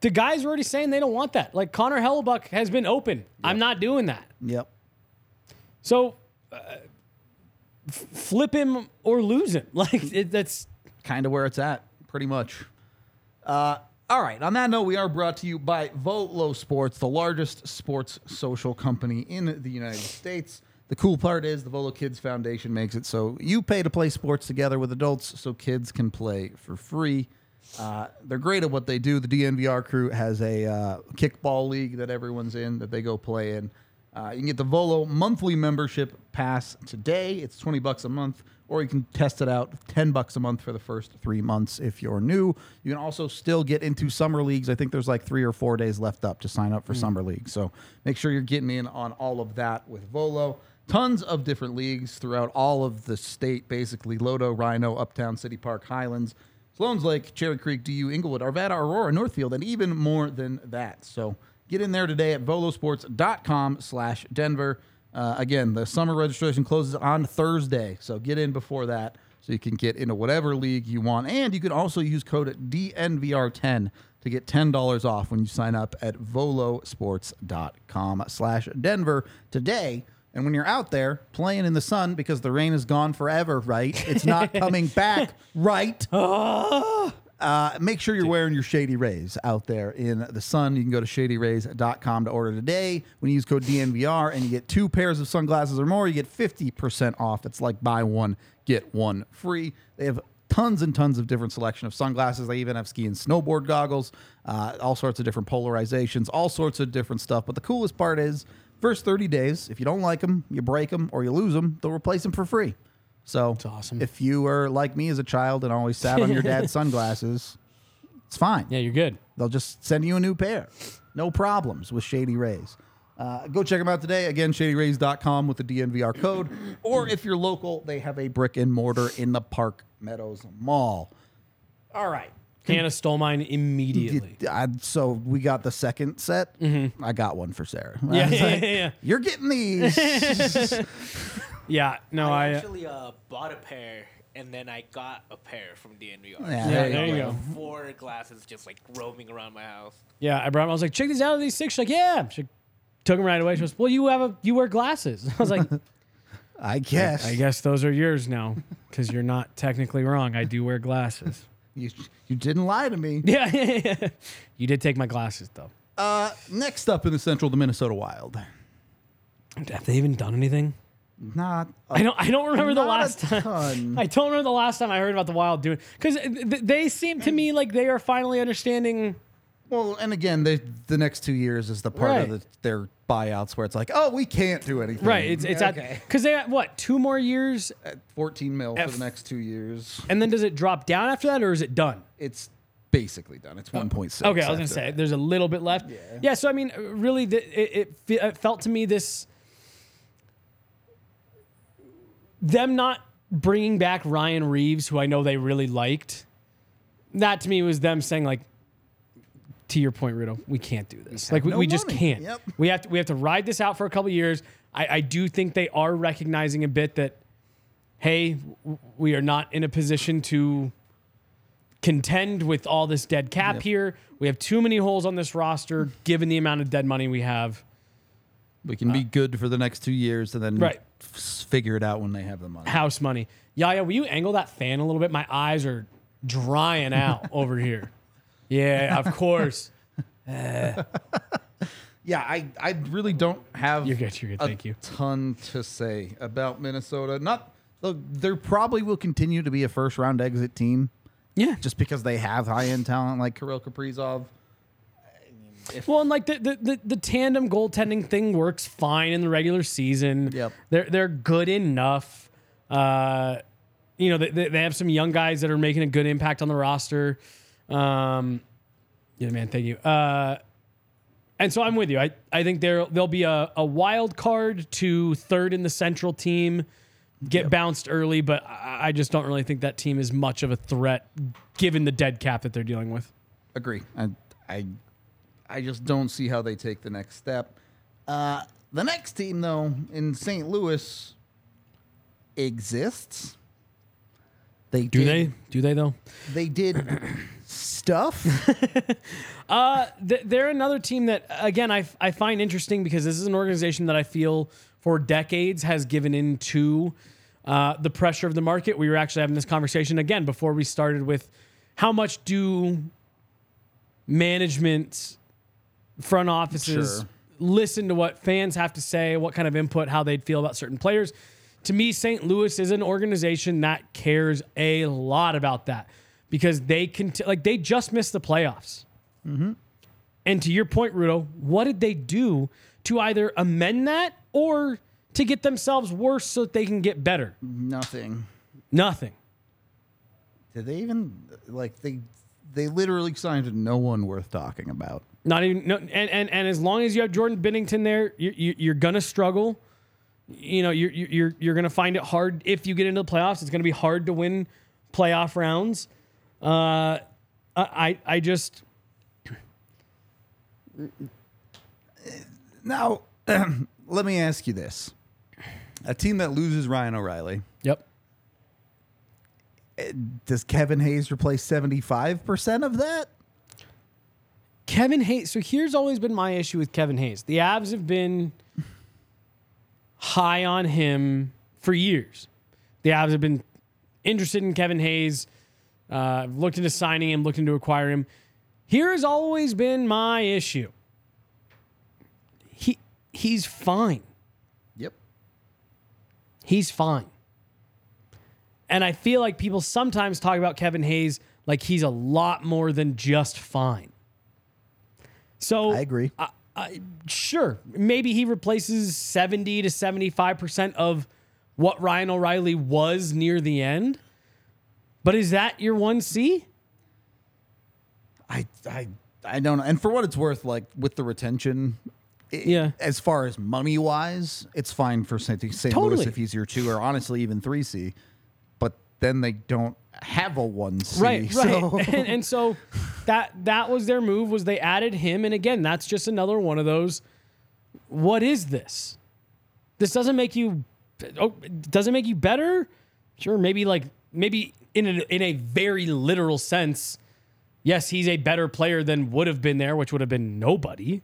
the guys are already saying they don't want that. Like Connor Hellebuyck has been open. I'm not doing that. Yep. So uh, flip him or lose him. Like it, that's kind of where it's at, pretty much. Uh, all right. On that note, we are brought to you by Volo Sports, the largest sports social company in the United States. The cool part is the Volo Kids Foundation makes it so you pay to play sports together with adults so kids can play for free. Uh, they're great at what they do. The DNVR crew has a uh, kickball league that everyone's in that they go play in. Uh, you can get the Volo monthly membership pass today. It's 20 bucks a month, or you can test it out 10 bucks a month for the first three months if you're new. You can also still get into summer leagues. I think there's like three or four days left up to sign up for summer leagues. So make sure you're getting in on all of that with Volo. Tons of different leagues throughout all of the state, basically Lodo, Rhino, Uptown, City Park, Highlands, Sloan's Lake, Cherry Creek, DU, Englewood, Arvada, Aurora, Northfield, and even more than that. So get in there today at volosports.com slash Denver. Uh, again, the summer registration closes on Thursday, so get in before that so you can get into whatever league you want. And you can also use code DNVR10 to get $10 off when you sign up at volosports.com slash Denver today. And when you're out there playing in the sun because the rain is gone forever, right? It's not coming back, right? Uh, make sure you're wearing your Shady Rays out there in the sun. You can go to shadyrays.com to order today. When you use code DNVR and you get two pairs of sunglasses or more, you get 50% off. It's like buy one, get one free. They have tons and tons of different selection of sunglasses. They even have ski and snowboard goggles, uh, all sorts of different polarizations, all sorts of different stuff. But the coolest part is First 30 days, if you don't like them, you break them or you lose them, they'll replace them for free. So That's awesome. if you were like me as a child and always sat on your dad's sunglasses, it's fine. Yeah, you're good. They'll just send you a new pair. No problems with Shady Rays. Uh, go check them out today. Again, shadyrays.com with the DNVR code. Or if you're local, they have a brick and mortar in the Park Meadows Mall. All right. Hannah stole mine immediately. I, so we got the second set. I got one for Sarah. Mm-hmm. Yeah, yeah, like, yeah, yeah. You're getting these. Yeah, no, I I. uh, actually uh, bought a pair and then I got a pair from DNVR. Yeah, Yeah, there you go. Four glasses just like roaming around my house. Yeah, I brought. 'em. I was like, check these out. Are these six? She's like, yeah. She took them right away. She was, well, you have a you wear glasses. I was like, I guess. I guess those are yours now because you're not technically wrong. I do wear glasses. You, you didn't lie to me. Yeah, yeah, yeah. You did take my glasses though. Uh, next up in the Central, the Minnesota Wild. Have they even done anything? Not. a- I don't. I don't remember the not a last time. ton. I don't remember the last time I heard about the Wild doing because th- they seem to me like they are finally understanding. Well, and again, they, the next two years is the part Right. of the, their buyouts where it's like, oh, we can't do anything. Right. It's it's okay. at because they got what two more years, At 14 mil for F- the next two years. and then does it drop down after that, or is it done? It's basically done. It's 1.6. Okay, I was gonna after say that. there's a little bit left. Yeah. so I mean, really, the, it, it, fe- it felt to me this them not bringing back Ryan Reaves, who I know they really liked. That to me was them saying like, to your point, Rudo, we can't do this. Like we, no we just can't. Yep. We have to we have to ride this out for a couple years. I, I do think they are recognizing a bit that, hey, w- we are not in a position to contend with all this dead cap Yep. here. We have too many holes on this roster, given the amount of dead money we have. We can be uh, good for the next two years and then Right. f- figure it out when they have the money. House money. Yaya, will you angle that fan a little bit? My eyes are drying out over here. Yeah, of course. Eh. Yeah, I, I really don't have You're good. You're good. a Thank you. ton to say about Minnesota. Not look, there probably will continue to be a first round exit team Yeah. just because they have high end talent like Kirill Kaprizov. Well, and like the, the, the, the tandem goaltending thing works fine in the regular season. Yep. They're they're good enough. Uh, you know, they, they have some young guys that are making a good impact on the roster. Um, yeah, man, thank you. Uh, and so I'm with you. I, I think there there'll be a, a wild card to third in the central team, get bounced early, but I, I just don't really think that team is much of a threat given the dead cap that they're dealing with. Agree. I, I, I just don't see how they take the next step. Uh, the next team, though, in St. Louis, exists. They Do did, they? Do they though? They did stuff. Th- they're another team that again I, I find interesting because this is an organization that I feel for decades has given into uh, the pressure of the market. We were actually having this conversation again before we started with how much do management front offices Sure. listen to what fans have to say, what kind of input, how they'd feel about certain players. To me, St. Louis is an organization that cares a lot about that because they can like they just missed the playoffs. Mm-hmm. And to your point, Rudo, what did they do to either amend that or to get themselves worse so that they can get better? Nothing. Nothing. Did they even like they? They literally signed no one worth talking about. Not even no, and, and and as long as you have Jordan Binnington there, you, you, you're gonna struggle. You know, you're you're you're gonna find it hard if you get into the playoffs. It's gonna be hard to win playoff rounds. Uh, I I just Now, let me ask you this: a team that loses Ryan O'Reilly, yep. does Kevin Hayes replace seventy-five percent of that? Kevin Hayes. So here's always been my issue with Kevin Hayes. The Avs have been high on him for years. The Avs have been interested in Kevin Hayes, uh, looked into signing him, looking to acquire him. Here has always been my issue. He he's fine. Yep. He's fine. And I feel like people sometimes talk about Kevin Hayes like he's a lot more than just fine. So I agree. I, Sure, maybe he replaces 70 to 75% of what Ryan O'Reilly was near the end. But is that your 1C? I I I don't know. And for what it's worth, like with the retention, i- Yeah. as far as money wise, it's fine for St. St. Totally. Louis if he's your two or honestly even three C. But then they don't have a one C. Right, so- right. and, and so that that was their move was they added him and again, that's just another one of those what is this? This doesn't make you oh, does it make you better? Sure, maybe like maybe in a, in a very literal sense, yes, he's a better player than would have been there, which would have been nobody.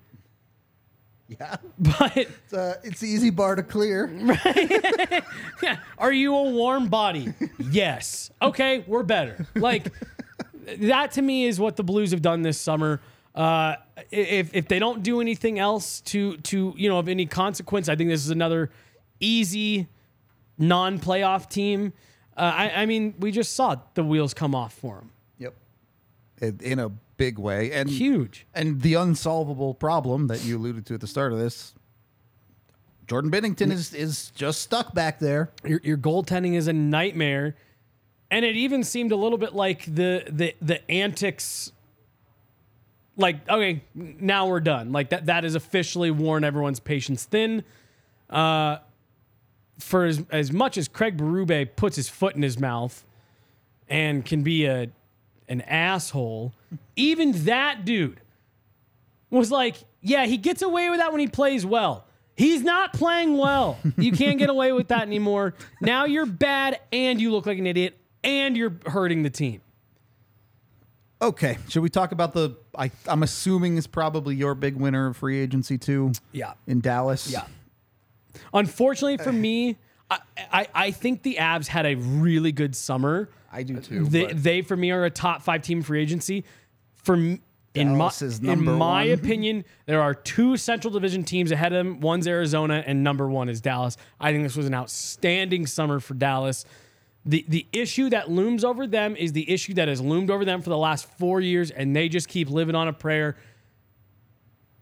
yeah, But it's, uh, it's the easy bar to clear. right Are you a warm body? yes. Okay, we're better. Like that to me is what the Blues have done this summer. Uh, if if they don't do anything else to to you know of any consequence, I think this is another easy non-playoff team. Uh, I, I mean, we just saw the wheels come off for them. Yep, in, in a big way and Huge. And the unsolvable problem that you alluded to at the start of this, Jordan Binnington is is just stuck back there. Your, your goaltending is a nightmare, and it even seemed a little bit like the the the antics. Like okay, now we're done. Like that that is officially worn everyone's patience thin. Uh, for as as much as Craig Berube puts his foot in his mouth, and can be a an asshole, even that dude was like, yeah, he gets away with that when he plays well. He's not playing well. You can't get away with that anymore. Now you're bad and you look like an idiot and you're hurting the team. Okay, should we talk about the? I, I'm assuming is probably your big winner of free agency too. Yeah. in Dallas. Yeah. Unfortunately for me, I, I, I think the Avs had a really good summer. I do too. They, but- they for me are a top five team free agency. For m- in my in my opinion, there are two Central Division teams ahead of them. One's Arizona, and number one is Dallas. I think this was an outstanding summer for Dallas. The the issue that looms over them is the issue that has loomed over them for the last four years, and they just keep living on a prayer.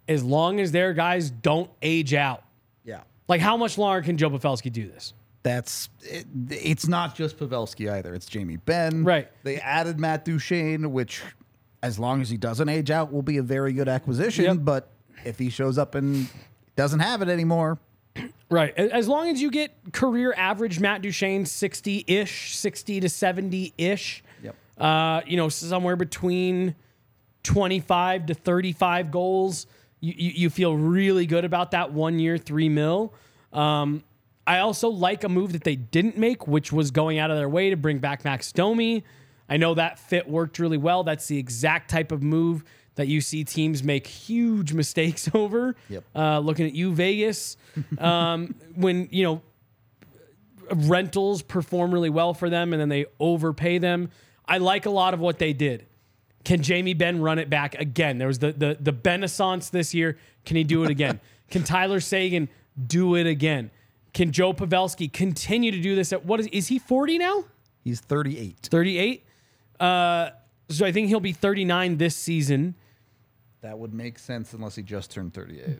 As long as their guys don't age out, yeah, like how much longer can Joe Pavelski do this? that's it, it's not just Pavelski either. It's Jamie Benn. Right. They added Matt Duchene, which, as long as he doesn't age out, will be a very good acquisition. Yep. But if he shows up and doesn't have it anymore, Right. As long as you get career average Matt Duchene 60 ish, 60 to 70 ish, Yep. uh, you know, somewhere between 25 to 35 goals, you, you, you feel really good about that one year, three mil. Um, I also like a move that they didn't make, which was going out of their way to bring back Max Domi. I know that fit worked really well. That's the exact type of move that you see teams make huge mistakes over. Yep. Uh, looking at you, Vegas, um, when you know rentals perform really well for them and then they overpay them. I like a lot of what they did. Can Jamie Benn run it back again? There was the the the Benaissance this year. Can he do it again? Can Tyler Seguin do it again? Can Joe Pavelski continue to do this at what is is he 40 now? he's 38. 38? Uh so I think he'll be 39 this season. That would make sense unless he just turned 38.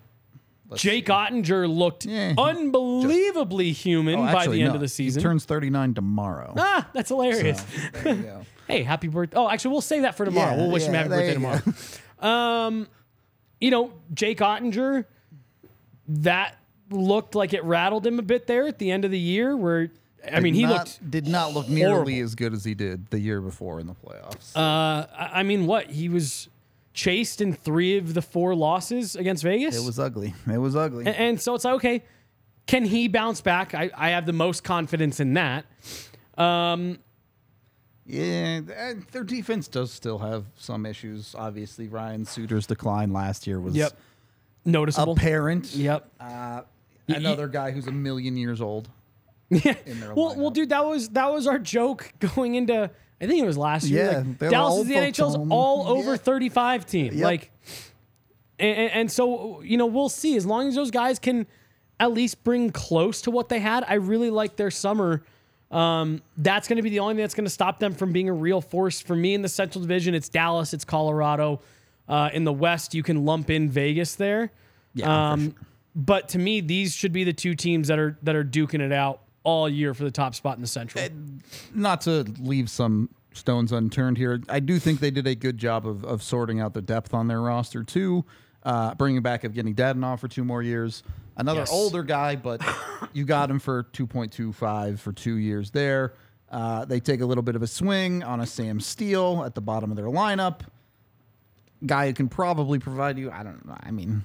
Let's Jake see. Oettinger looked Yeah. unbelievably human Oh, by actually, the end no. of the season. He turns 39 tomorrow. ah, that's hilarious. You go. Hey, happy birthday. Oh, actually, we'll save that for tomorrow. Yeah, we'll wish him yeah, happy there birthday you tomorrow. go. You know, Jake Oettinger, that looked like it rattled him a bit there at the end of the year where I mean, he not- looked did not look nearly as good as he did the year before in the playoffs. uh I mean, what? He was chased in 3 of the 4 losses against Vegas. it was ugly. It was ugly. And, and so it's like, okay, can he bounce back? I, I have the most confidence in that. Um, Yeah, their defense does still have some issues. Obviously, Ryan Suter's decline last year was yep. Noticeable. apparent. Yep. Uh, another guy who's a million years old. Yeah. Well, well, dude, that was that was our joke going into. I think it was last year. Yeah, like, Dallas is the NHL's home. all over Yeah. 35 team. Yep. Like, and, and- and so you know we'll see. As long as those guys can at least bring close to what they had, I really like their summer. Um, that's going to be the only thing that's going to stop them from being a real force. For me in the Central Division, it's Dallas, it's Colorado. Uh, in the West, you can lump in Vegas there. Yeah, Um, sure. but to me, these should be the two teams that are that are duking it out all year for the top spot in the Central. not to leave some stones unturned here, I do think they did a good job of, of sorting out the depth on their roster too. Uh, bringing back Evgeny Dadonov for two more years, another Yes. older guy, but you got him for two point two five for two years there. Uh, they take a little bit of a swing on a Sam Steel at the bottom of their lineup. Guy who can probably provide you, I don't know, I mean,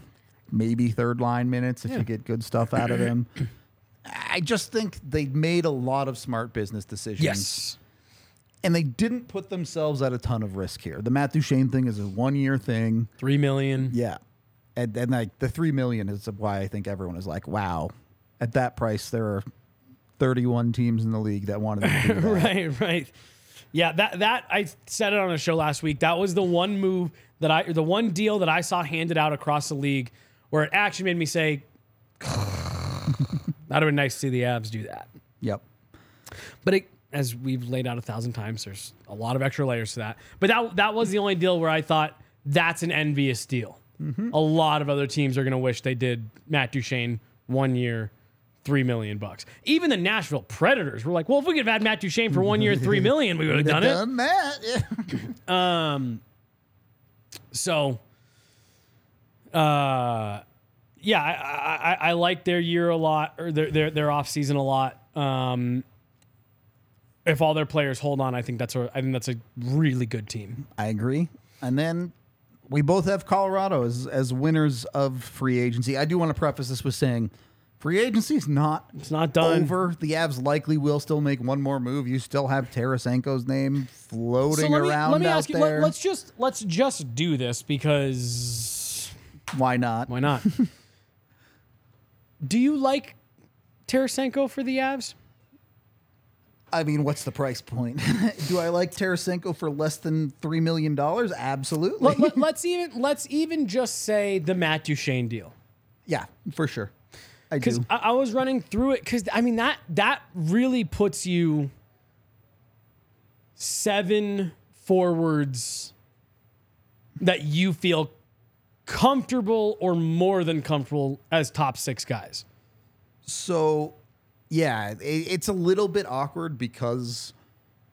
maybe third line minutes if you get good stuff out of him. I just think they made a lot of smart business decisions yes. and they didn't put themselves at a ton of risk here. The Matt Duchene thing is a one year thing. Three million. Yeah. And and like the three million is why I think everyone is like, wow. At that price, there are thirty one teams in the league that wanted to do that. right, right. Yeah, that that I said it on a show last week. That was the one move that I, the one deal that I saw handed out across the league, where it actually made me say, "That'd have been nice to see the Avs do that." Yep. But it, as we've laid out a thousand times, there's a lot of extra layers to that. But that that was the only deal where I thought that's an envious deal. A lot of other teams are going to wish they did Matt Duchene one year, three million bucks. Even the Nashville Predators were like, "Well, if we could have had Matt Duchene for one year, three million, we would have done it." Done that. Yeah. So, uh, yeah, I, I, I like their year a lot, or their their their off season a lot. Um, if all their players hold on, I think that's a I think that's a really good team. I agree. And then we both have Colorado as as winners of free agency. I do want to preface this with saying free agency is not It's not done. over. The Avs likely will still make one more move. You still have Tarasenko's name floating So let me around let me out ask you. there. Let, us just let's just do this because Why not? why not? do you like Tarasenko for the Avs? I mean, what's the price point? do I like Tarasenko for less than three million dollars? Absolutely. Let, let's even let's even just say the Matt Duchene deal. yeah, for sure. I do. I, I was running through it because I mean that that really puts you seven forwards that you feel comfortable or more than comfortable as top six guys. So, yeah, it, it's a little bit awkward because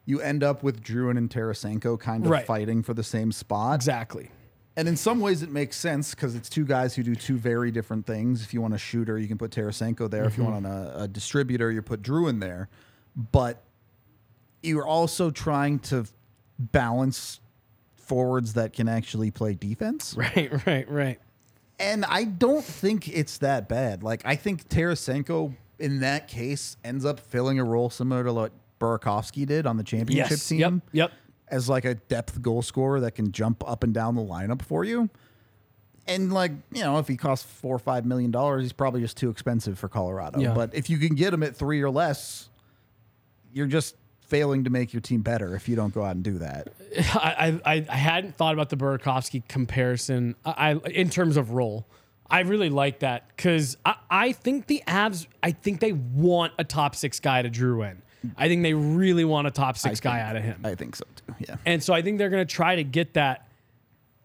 you end up with Drouin and Tarasenko kind of Right. fighting for the same spot. Exactly. And in some ways, it makes sense because it's two guys who do two very different things. If you want a shooter, you can put Tarasenko there. If you mm-hmm. want a, a distributor, you put Drouin there. But you're also trying to balance forwards that can actually play defense. Right. Right. Right. And I don't think it's that bad. Like I think Tarasenko in that case ends up filling a role similar to what Burakovsky did on the championship Yes. team Yep. Yep. as like a depth goal scorer that can jump up and down the lineup for you. And like, you know, if he costs four or five million dollars, he's probably just too expensive for Colorado. Yeah. But if you can get him at three or less, you're just failing to make your team better if you don't go out and do that. I, I I hadn't thought about the Burakovsky comparison. I, I in terms of role. I really like that because I, I think the Avs. I think they want a top six guy to Drouin. I think they really want a top six guy out of him. I think so too. Yeah. And so I think they're going to try to get that.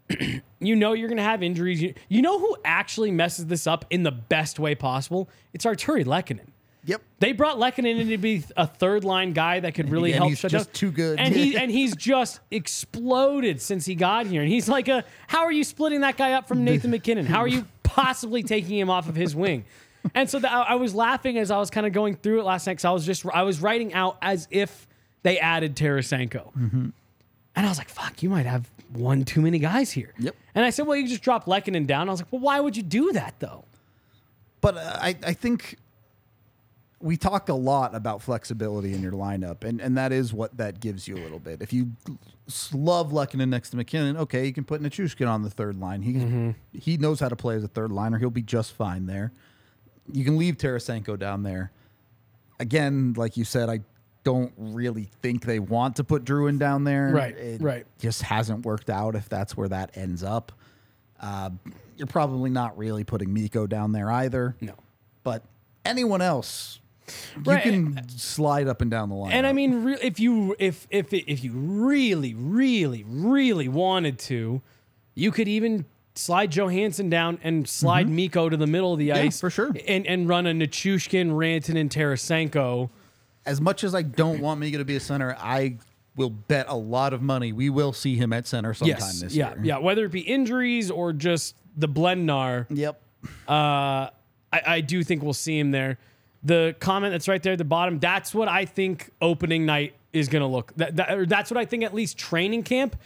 you know, you're going to have injuries. You, you know who actually messes this up in the best way possible? It's Artturi Lehkonen. Yep. They brought Lehkonen in to be a third line guy that could really And help. he's shut just down- too good. and he and he's just exploded since he got here. And he's like, a, how are you splitting that guy up from Nathan MacKinnon? How are you possibly taking him off of his wing? And so the, I I was laughing as I was kind of going through it last night because I was just I was writing out as if they added Tarasenko. And I was like, fuck, you might have one too many guys here. Yep. And I said, well, you just drop Lehkonen down. I was like, well, why would you do that though? But uh, I, I think we talk a lot about flexibility in your lineup, and, and that is what that gives you a little bit. If you love Lehkonen next to MacKinnon, okay, you can put Nichushkin on the third line. He he knows how to play as a third liner. He'll be just fine there. You can leave Tarasenko down there. Again, like you said, I don't really think they want to put Drouin down there. Right, It right. Just hasn't worked out if that's where that ends up. Uh, you're probably not really putting Mikko down there either. No. But anyone else, Right. you can slide up and down the line. And I mean, re- if you if if if you really, really, really wanted to, you could even slide Johansen down and slide Mikko to the middle of the ice Mm-hmm. for sure. and and run a Nichushkin, Ranton, and Tarasenko. As much as I don't want Mika to be a center, I will bet a lot of money we will see him at center sometime Yes, this yeah, year. yeah. Whether it be injuries or just the Blendnar, Yep. uh, I, I do think we'll see him there. The comment that's right there at the bottom, that's what I think opening night is going to look. That, that, that's what I think at least training camp.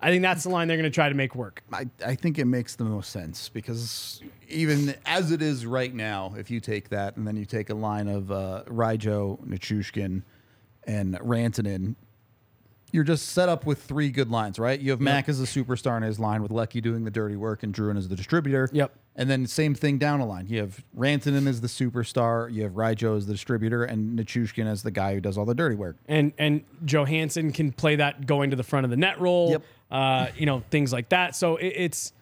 I think that's the line they're going to try to make work. I, I think it makes the most sense because even as it is right now, if you take that and then you take a line of uh, Ryjo, Nichushkin, and Rantanen, you're just set up with three good lines, right? You have Mac as a superstar in his line with Lecky doing the dirty work and Drouin as the distributor. Yep. And then same thing down the line. You have Rantanen as the superstar, you have Ryjo as the distributor, and Nichushkin as the guy who does all the dirty work. and and Johansen can play that going to the front of the net role. Yep. Uh, you know things like that. So it, it's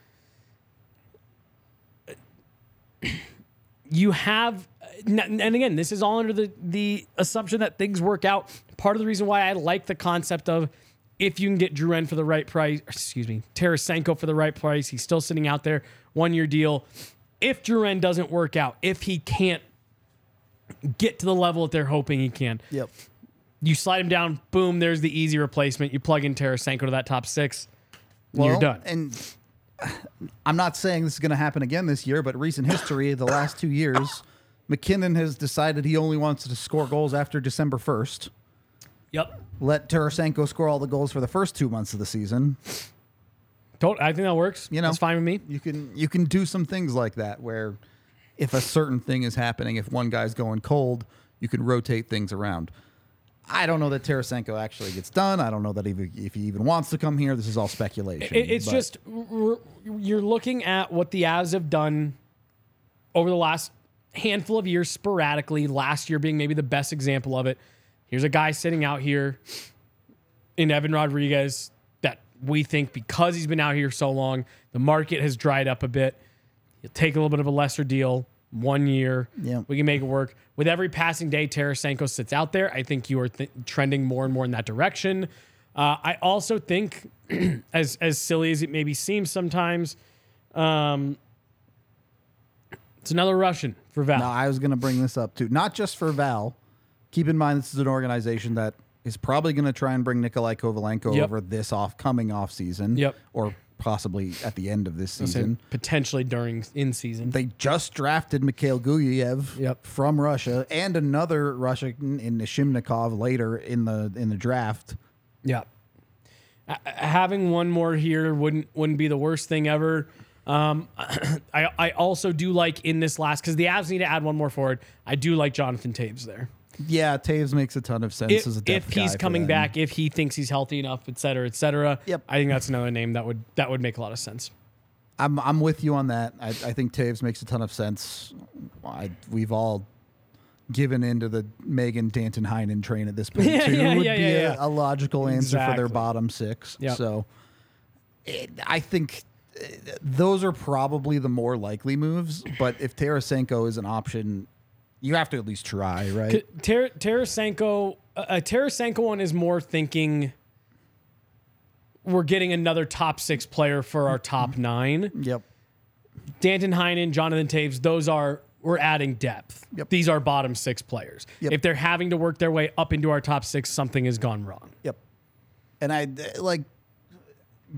you have, and again, this is all under the the assumption that things work out. Part of the reason why I like the concept of if you can get Drouin for the right price, excuse me, Tarasenko for the right price, he's still sitting out there, one year deal. If Drouin doesn't work out, if he can't get to the level that they're hoping he can, Yep. you slide him down, boom, there's the easy replacement. You plug in Tarasenko to that top six, and you're done. And I'm not saying this is going to happen again this year, but recent history, the last two years, MacKinnon has decided he only wants to score goals after December 1st. Yep. Let Tarasenko score all the goals for the first two months of the season. Don't, I think that works. You know, That's fine with me. You can you can do some things like that where if a certain thing is happening, if one guy's going cold, you can rotate things around. I don't know that Tarasenko actually gets done. I don't know that even if he even wants to come here. This is all speculation. It- it's but- just you're looking at what the Avs have done over the last handful of years sporadically. Last year being maybe the best example of it. Here's a guy sitting out here in Evan Rodrigues that we think because he's been out here so long, the market has dried up a bit. He'll take a little bit of a lesser deal, one year. Yeah. We can make it work. With every passing day, Tarasenko sits out there. I think you are th- trending more and more in that direction. Uh, I also think, as as silly as it maybe seems sometimes, um, it's another Russian for Val. No, I was going to bring this up too. Not just for Val. Keep in mind, this is an organization that is probably going to try and bring Nikolai Kovalenko Yep. over this off coming off season. Yep. Or possibly at the end of this season. potentially during in season. They just drafted Mikhail Gulyayev Yep. from Russia and another Russian in Ishimnikov later in the in the draft. Yeah. Having one more here wouldn't wouldn't be the worst thing ever. Um, I I also do like in this last because the Avs need to add one more forward. I do like Jonathan Toews there. Yeah, Toews makes a ton of sense If, as a if he's coming back, if he thinks he's healthy enough, et cetera, et cetera. Yep. I think that's another name that would that would make a lot of sense. I'm I'm with you on that. I, I think Toews makes a ton of sense. I, we've all given into the Megan Danton Heinen train at this point Yeah, too. yeah, would yeah, be yeah, a, a logical answer for their bottom six. Yep. So it, I think those are probably the more likely moves. But if Tarasenko is an option, you have to at least try, right? Ter- Tarasenko, a Tarasenko one is more thinking we're getting another top six player for our top nine. Yep. Danton Heinen, Jonathan Toews, those are we're adding depth. Yep. These are bottom six players. Yep. If they're having to work their way up into our top six, something has gone wrong. Yep. And I like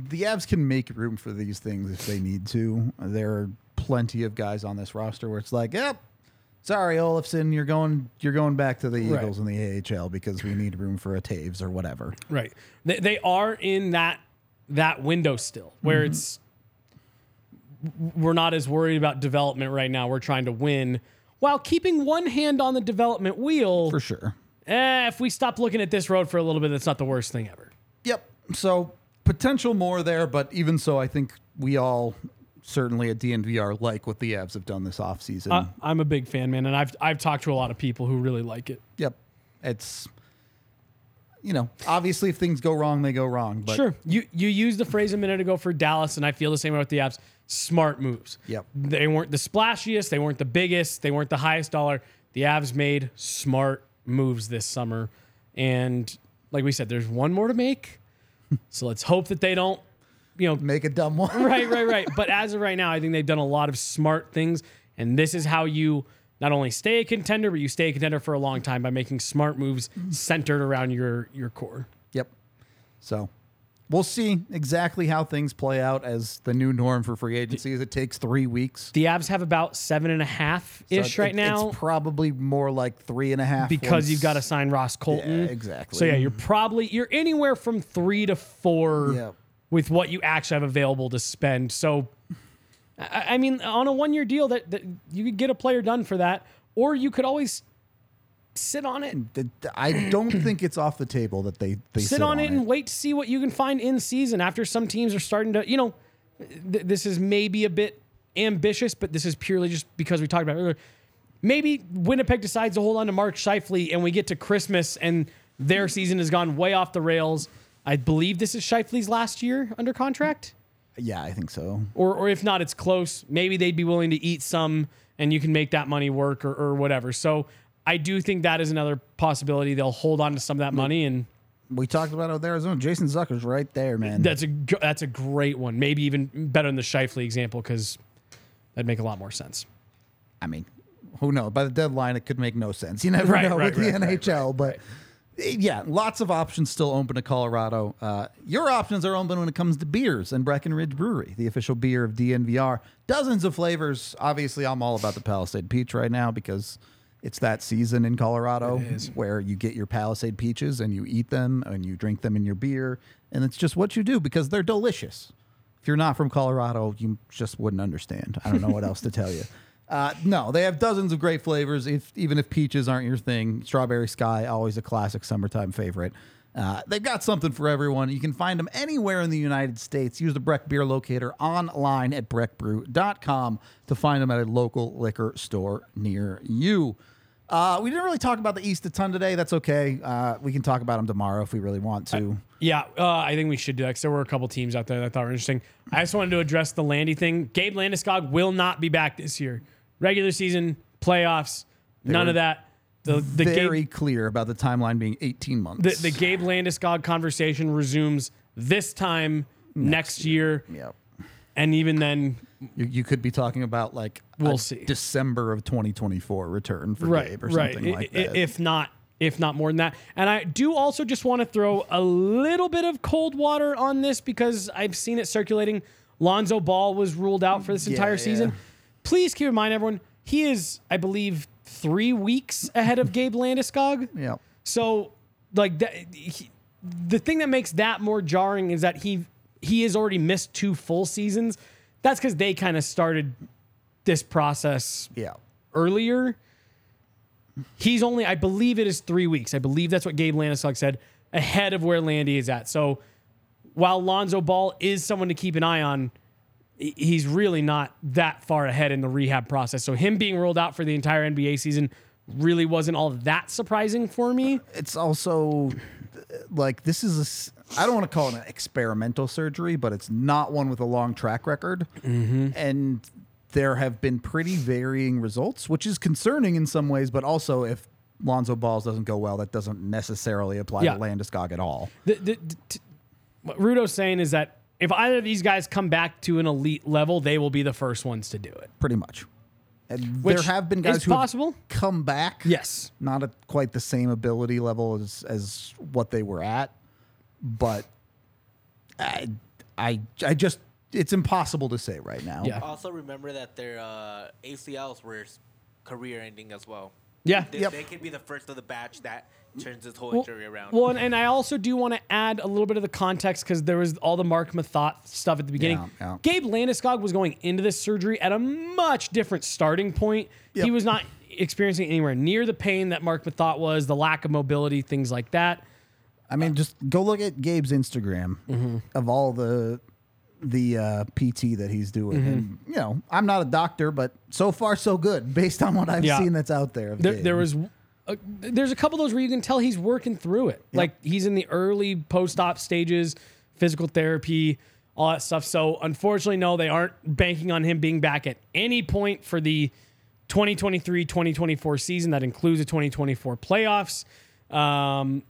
the Avs can make room for these things if they need to. There are plenty of guys on this roster where it's like, yep, sorry, Olofsson, you're going you're going back to the Right. Eagles in the AHL because we need room for a Toews or whatever. Right. They, they are in that that window still where Mm-hmm. it's we're not as worried about development right now. We're trying to win while keeping one hand on the development wheel. For sure. Eh, if we stop looking at this road for a little bit, that's not the worst thing ever. Yep. So potential more there, but even so, I think we all certainly at DNVR like what the Avs have done this offseason. I, I'm a big fan, man, and I've I've talked to a lot of people who really like it. yep. It's you know, obviously if things go wrong, they go wrong. But Sure. You you used the phrase a minute ago for Dallas, and I feel the same way with the Avs. Smart moves. Yep. They weren't the splashiest, they weren't the biggest, they weren't the highest dollar. The Avs made smart moves this summer. And like we said, there's one more to make. So let's hope that they don't you know, Make a dumb one. right, right, right. But as of right now, I think they've done a lot of smart things, and this is how you not only stay a contender, but you stay a contender for a long time by making smart moves centered around your your core. Yep. So we'll see exactly how things play out as the new norm for free agency. Is it takes three weeks The Avs have about seven and a half So ish right it- now It's probably more like three and a half because once- you've got to sign Ross Colton. Yeah, exactly. So yeah, you're probably you're anywhere from three to four with what you actually have available to spend. So, I, I mean, on a one year deal, that, that you could get a player done for that, or you could always sit on it, I don't think it's off the table that they they sit, on, it, and wait to see what you can find in season. After some teams are starting to, you know, th- this is maybe a bit ambitious, but this is purely just because we talked about it earlier. Maybe Winnipeg decides to hold on to Mark Scheifele, and we get to Christmas, and their season has gone way off the rails. I believe this is Scheifele's last year under contract, Yeah, I think so. or or if not, it's close. Maybe they'd be willing to eat some, and you can make that money work, or, or whatever. So I do think that is another possibility. They'll hold on to some of that money, and We talked about it with Arizona. Jason Zucker's right there, man. that's a that's a great one. Maybe even better than the Scheifele example because that'd make a lot more sense. I mean, who knows? By the deadline, it could make no sense. You never Right, know right, with the right, right, NHL, but. Yeah, lots of options still open to Colorado. Uh, your options are open when it comes to beers and Breckenridge Brewery, the official beer of DNVR. Dozens of flavors. Obviously, I'm all about the Palisade Peach right now because it's that season in Colorado where you get your Palisade peaches and you eat them and you drink them in your beer. And it's just what you do because they're delicious. If you're not from Colorado, you just wouldn't understand. I don't know what else to tell you. Uh, no, they have dozens of great flavors. If even if peaches aren't your thing, strawberry sky always a classic summertime favorite. Uh, they've got something for everyone. You can find them anywhere in the United States. Use the Breck Beer Locator online at breckbrew.com to find them at a local liquor store near you. Uh, we didn't really talk about the East a ton today. That's okay. Uh, we can talk about them tomorrow if we really want to. Yeah, uh, I think we should do that because there were a couple teams out there that I thought were interesting. I just wanted to address the Landy thing. Gabe Landeskog will not be back this year. Regular season, playoffs, none were of that. The the Very Gabe, clear about the timeline being 18 months. the, the Gabe Landeskog conversation resumes this time next, year, Yep. And even then, You, you could be talking about like We'll a see. December of 2024 return for right, Gabe or right. something I- like that. If not, if not more than that. And I do also just want to throw a little bit of cold water on this because I've seen it circulating. Lonzo Ball was ruled out for this entire Yeah. season. Please keep in mind, everyone, he is, I believe, three weeks ahead of Gabe Landeskog. yeah. So, like that, he, the thing that makes that more jarring is that he he has already missed two full seasons. That's because they kind of started this process Yeah. earlier. He's only, I believe it is three weeks. I believe that's what Gabe Landeskog said ahead of where Landy is at. So while Lonzo Ball is someone to keep an eye on, he's really not that far ahead in the rehab process. So him being ruled out for the entire NBA season really wasn't all that surprising for me. It's also like this is a I don't want to call it an experimental surgery, but it's not one with a long track record. Mm-hmm. And there have been pretty varying results, which is concerning in some ways, but also if Lonzo Balls doesn't go well, that doesn't necessarily apply Yeah. to Landeskog at all. The, the, the, t- what Rudo's saying is that if either of these guys come back to an elite level, they will be the first ones to do it. Pretty much. And Which there have been guys who possible. come back. Yes. not at quite the same ability level as as what they were at, but I I I just it's impossible to say right now. Yeah. Also, remember that their uh, ACLs were career ending as well. Yeah. They, Yep. they could be the first of the batch that turns this whole Well, injury around. well, and, and I also do want to add a little bit of the context because there was all the Mark Mathot stuff at the beginning. Yeah, yeah. Gabe Landeskog was going into this surgery at a much different starting point. He was not experiencing anywhere near the pain that Mark Mathot was, the lack of mobility, things like that. I mean, just go look at Gabe's Instagram Mm-hmm. of all the the uh, PT that he's doing, Mm-hmm. and you know, I'm not a doctor, but so far so good based on what I've Yeah. seen that's out there. Of There, Gabe. there was. Uh, there's a couple of those where you can tell he's working through it. Like he's in the early post-op stages, physical therapy, all that stuff. So unfortunately, no, they aren't banking on him being back at any point for the 2023-2024 season. That includes the 2024 playoffs. Um,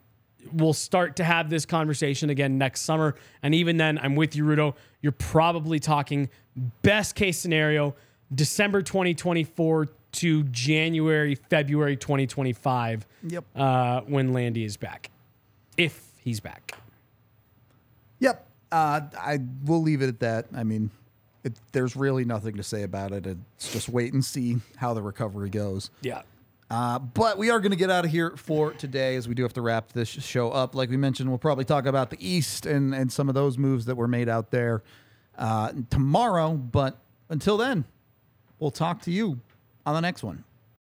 we'll start to have this conversation again next summer. And even then, I'm with you, Rudo. You're probably talking best case scenario, December 2024 to January, February 2025. Yep. Uh, when Landy is back, if he's back. Yep. Uh, I will leave it at that. I mean, it, there's really nothing to say about it. It's just wait and see how the recovery goes. Yeah. Uh, but we are going to get out of here for today as we do have to wrap this show up. Like we mentioned, we'll probably talk about the East and, and some of those moves that were made out there uh, tomorrow. But until then, we'll talk to you on the next one.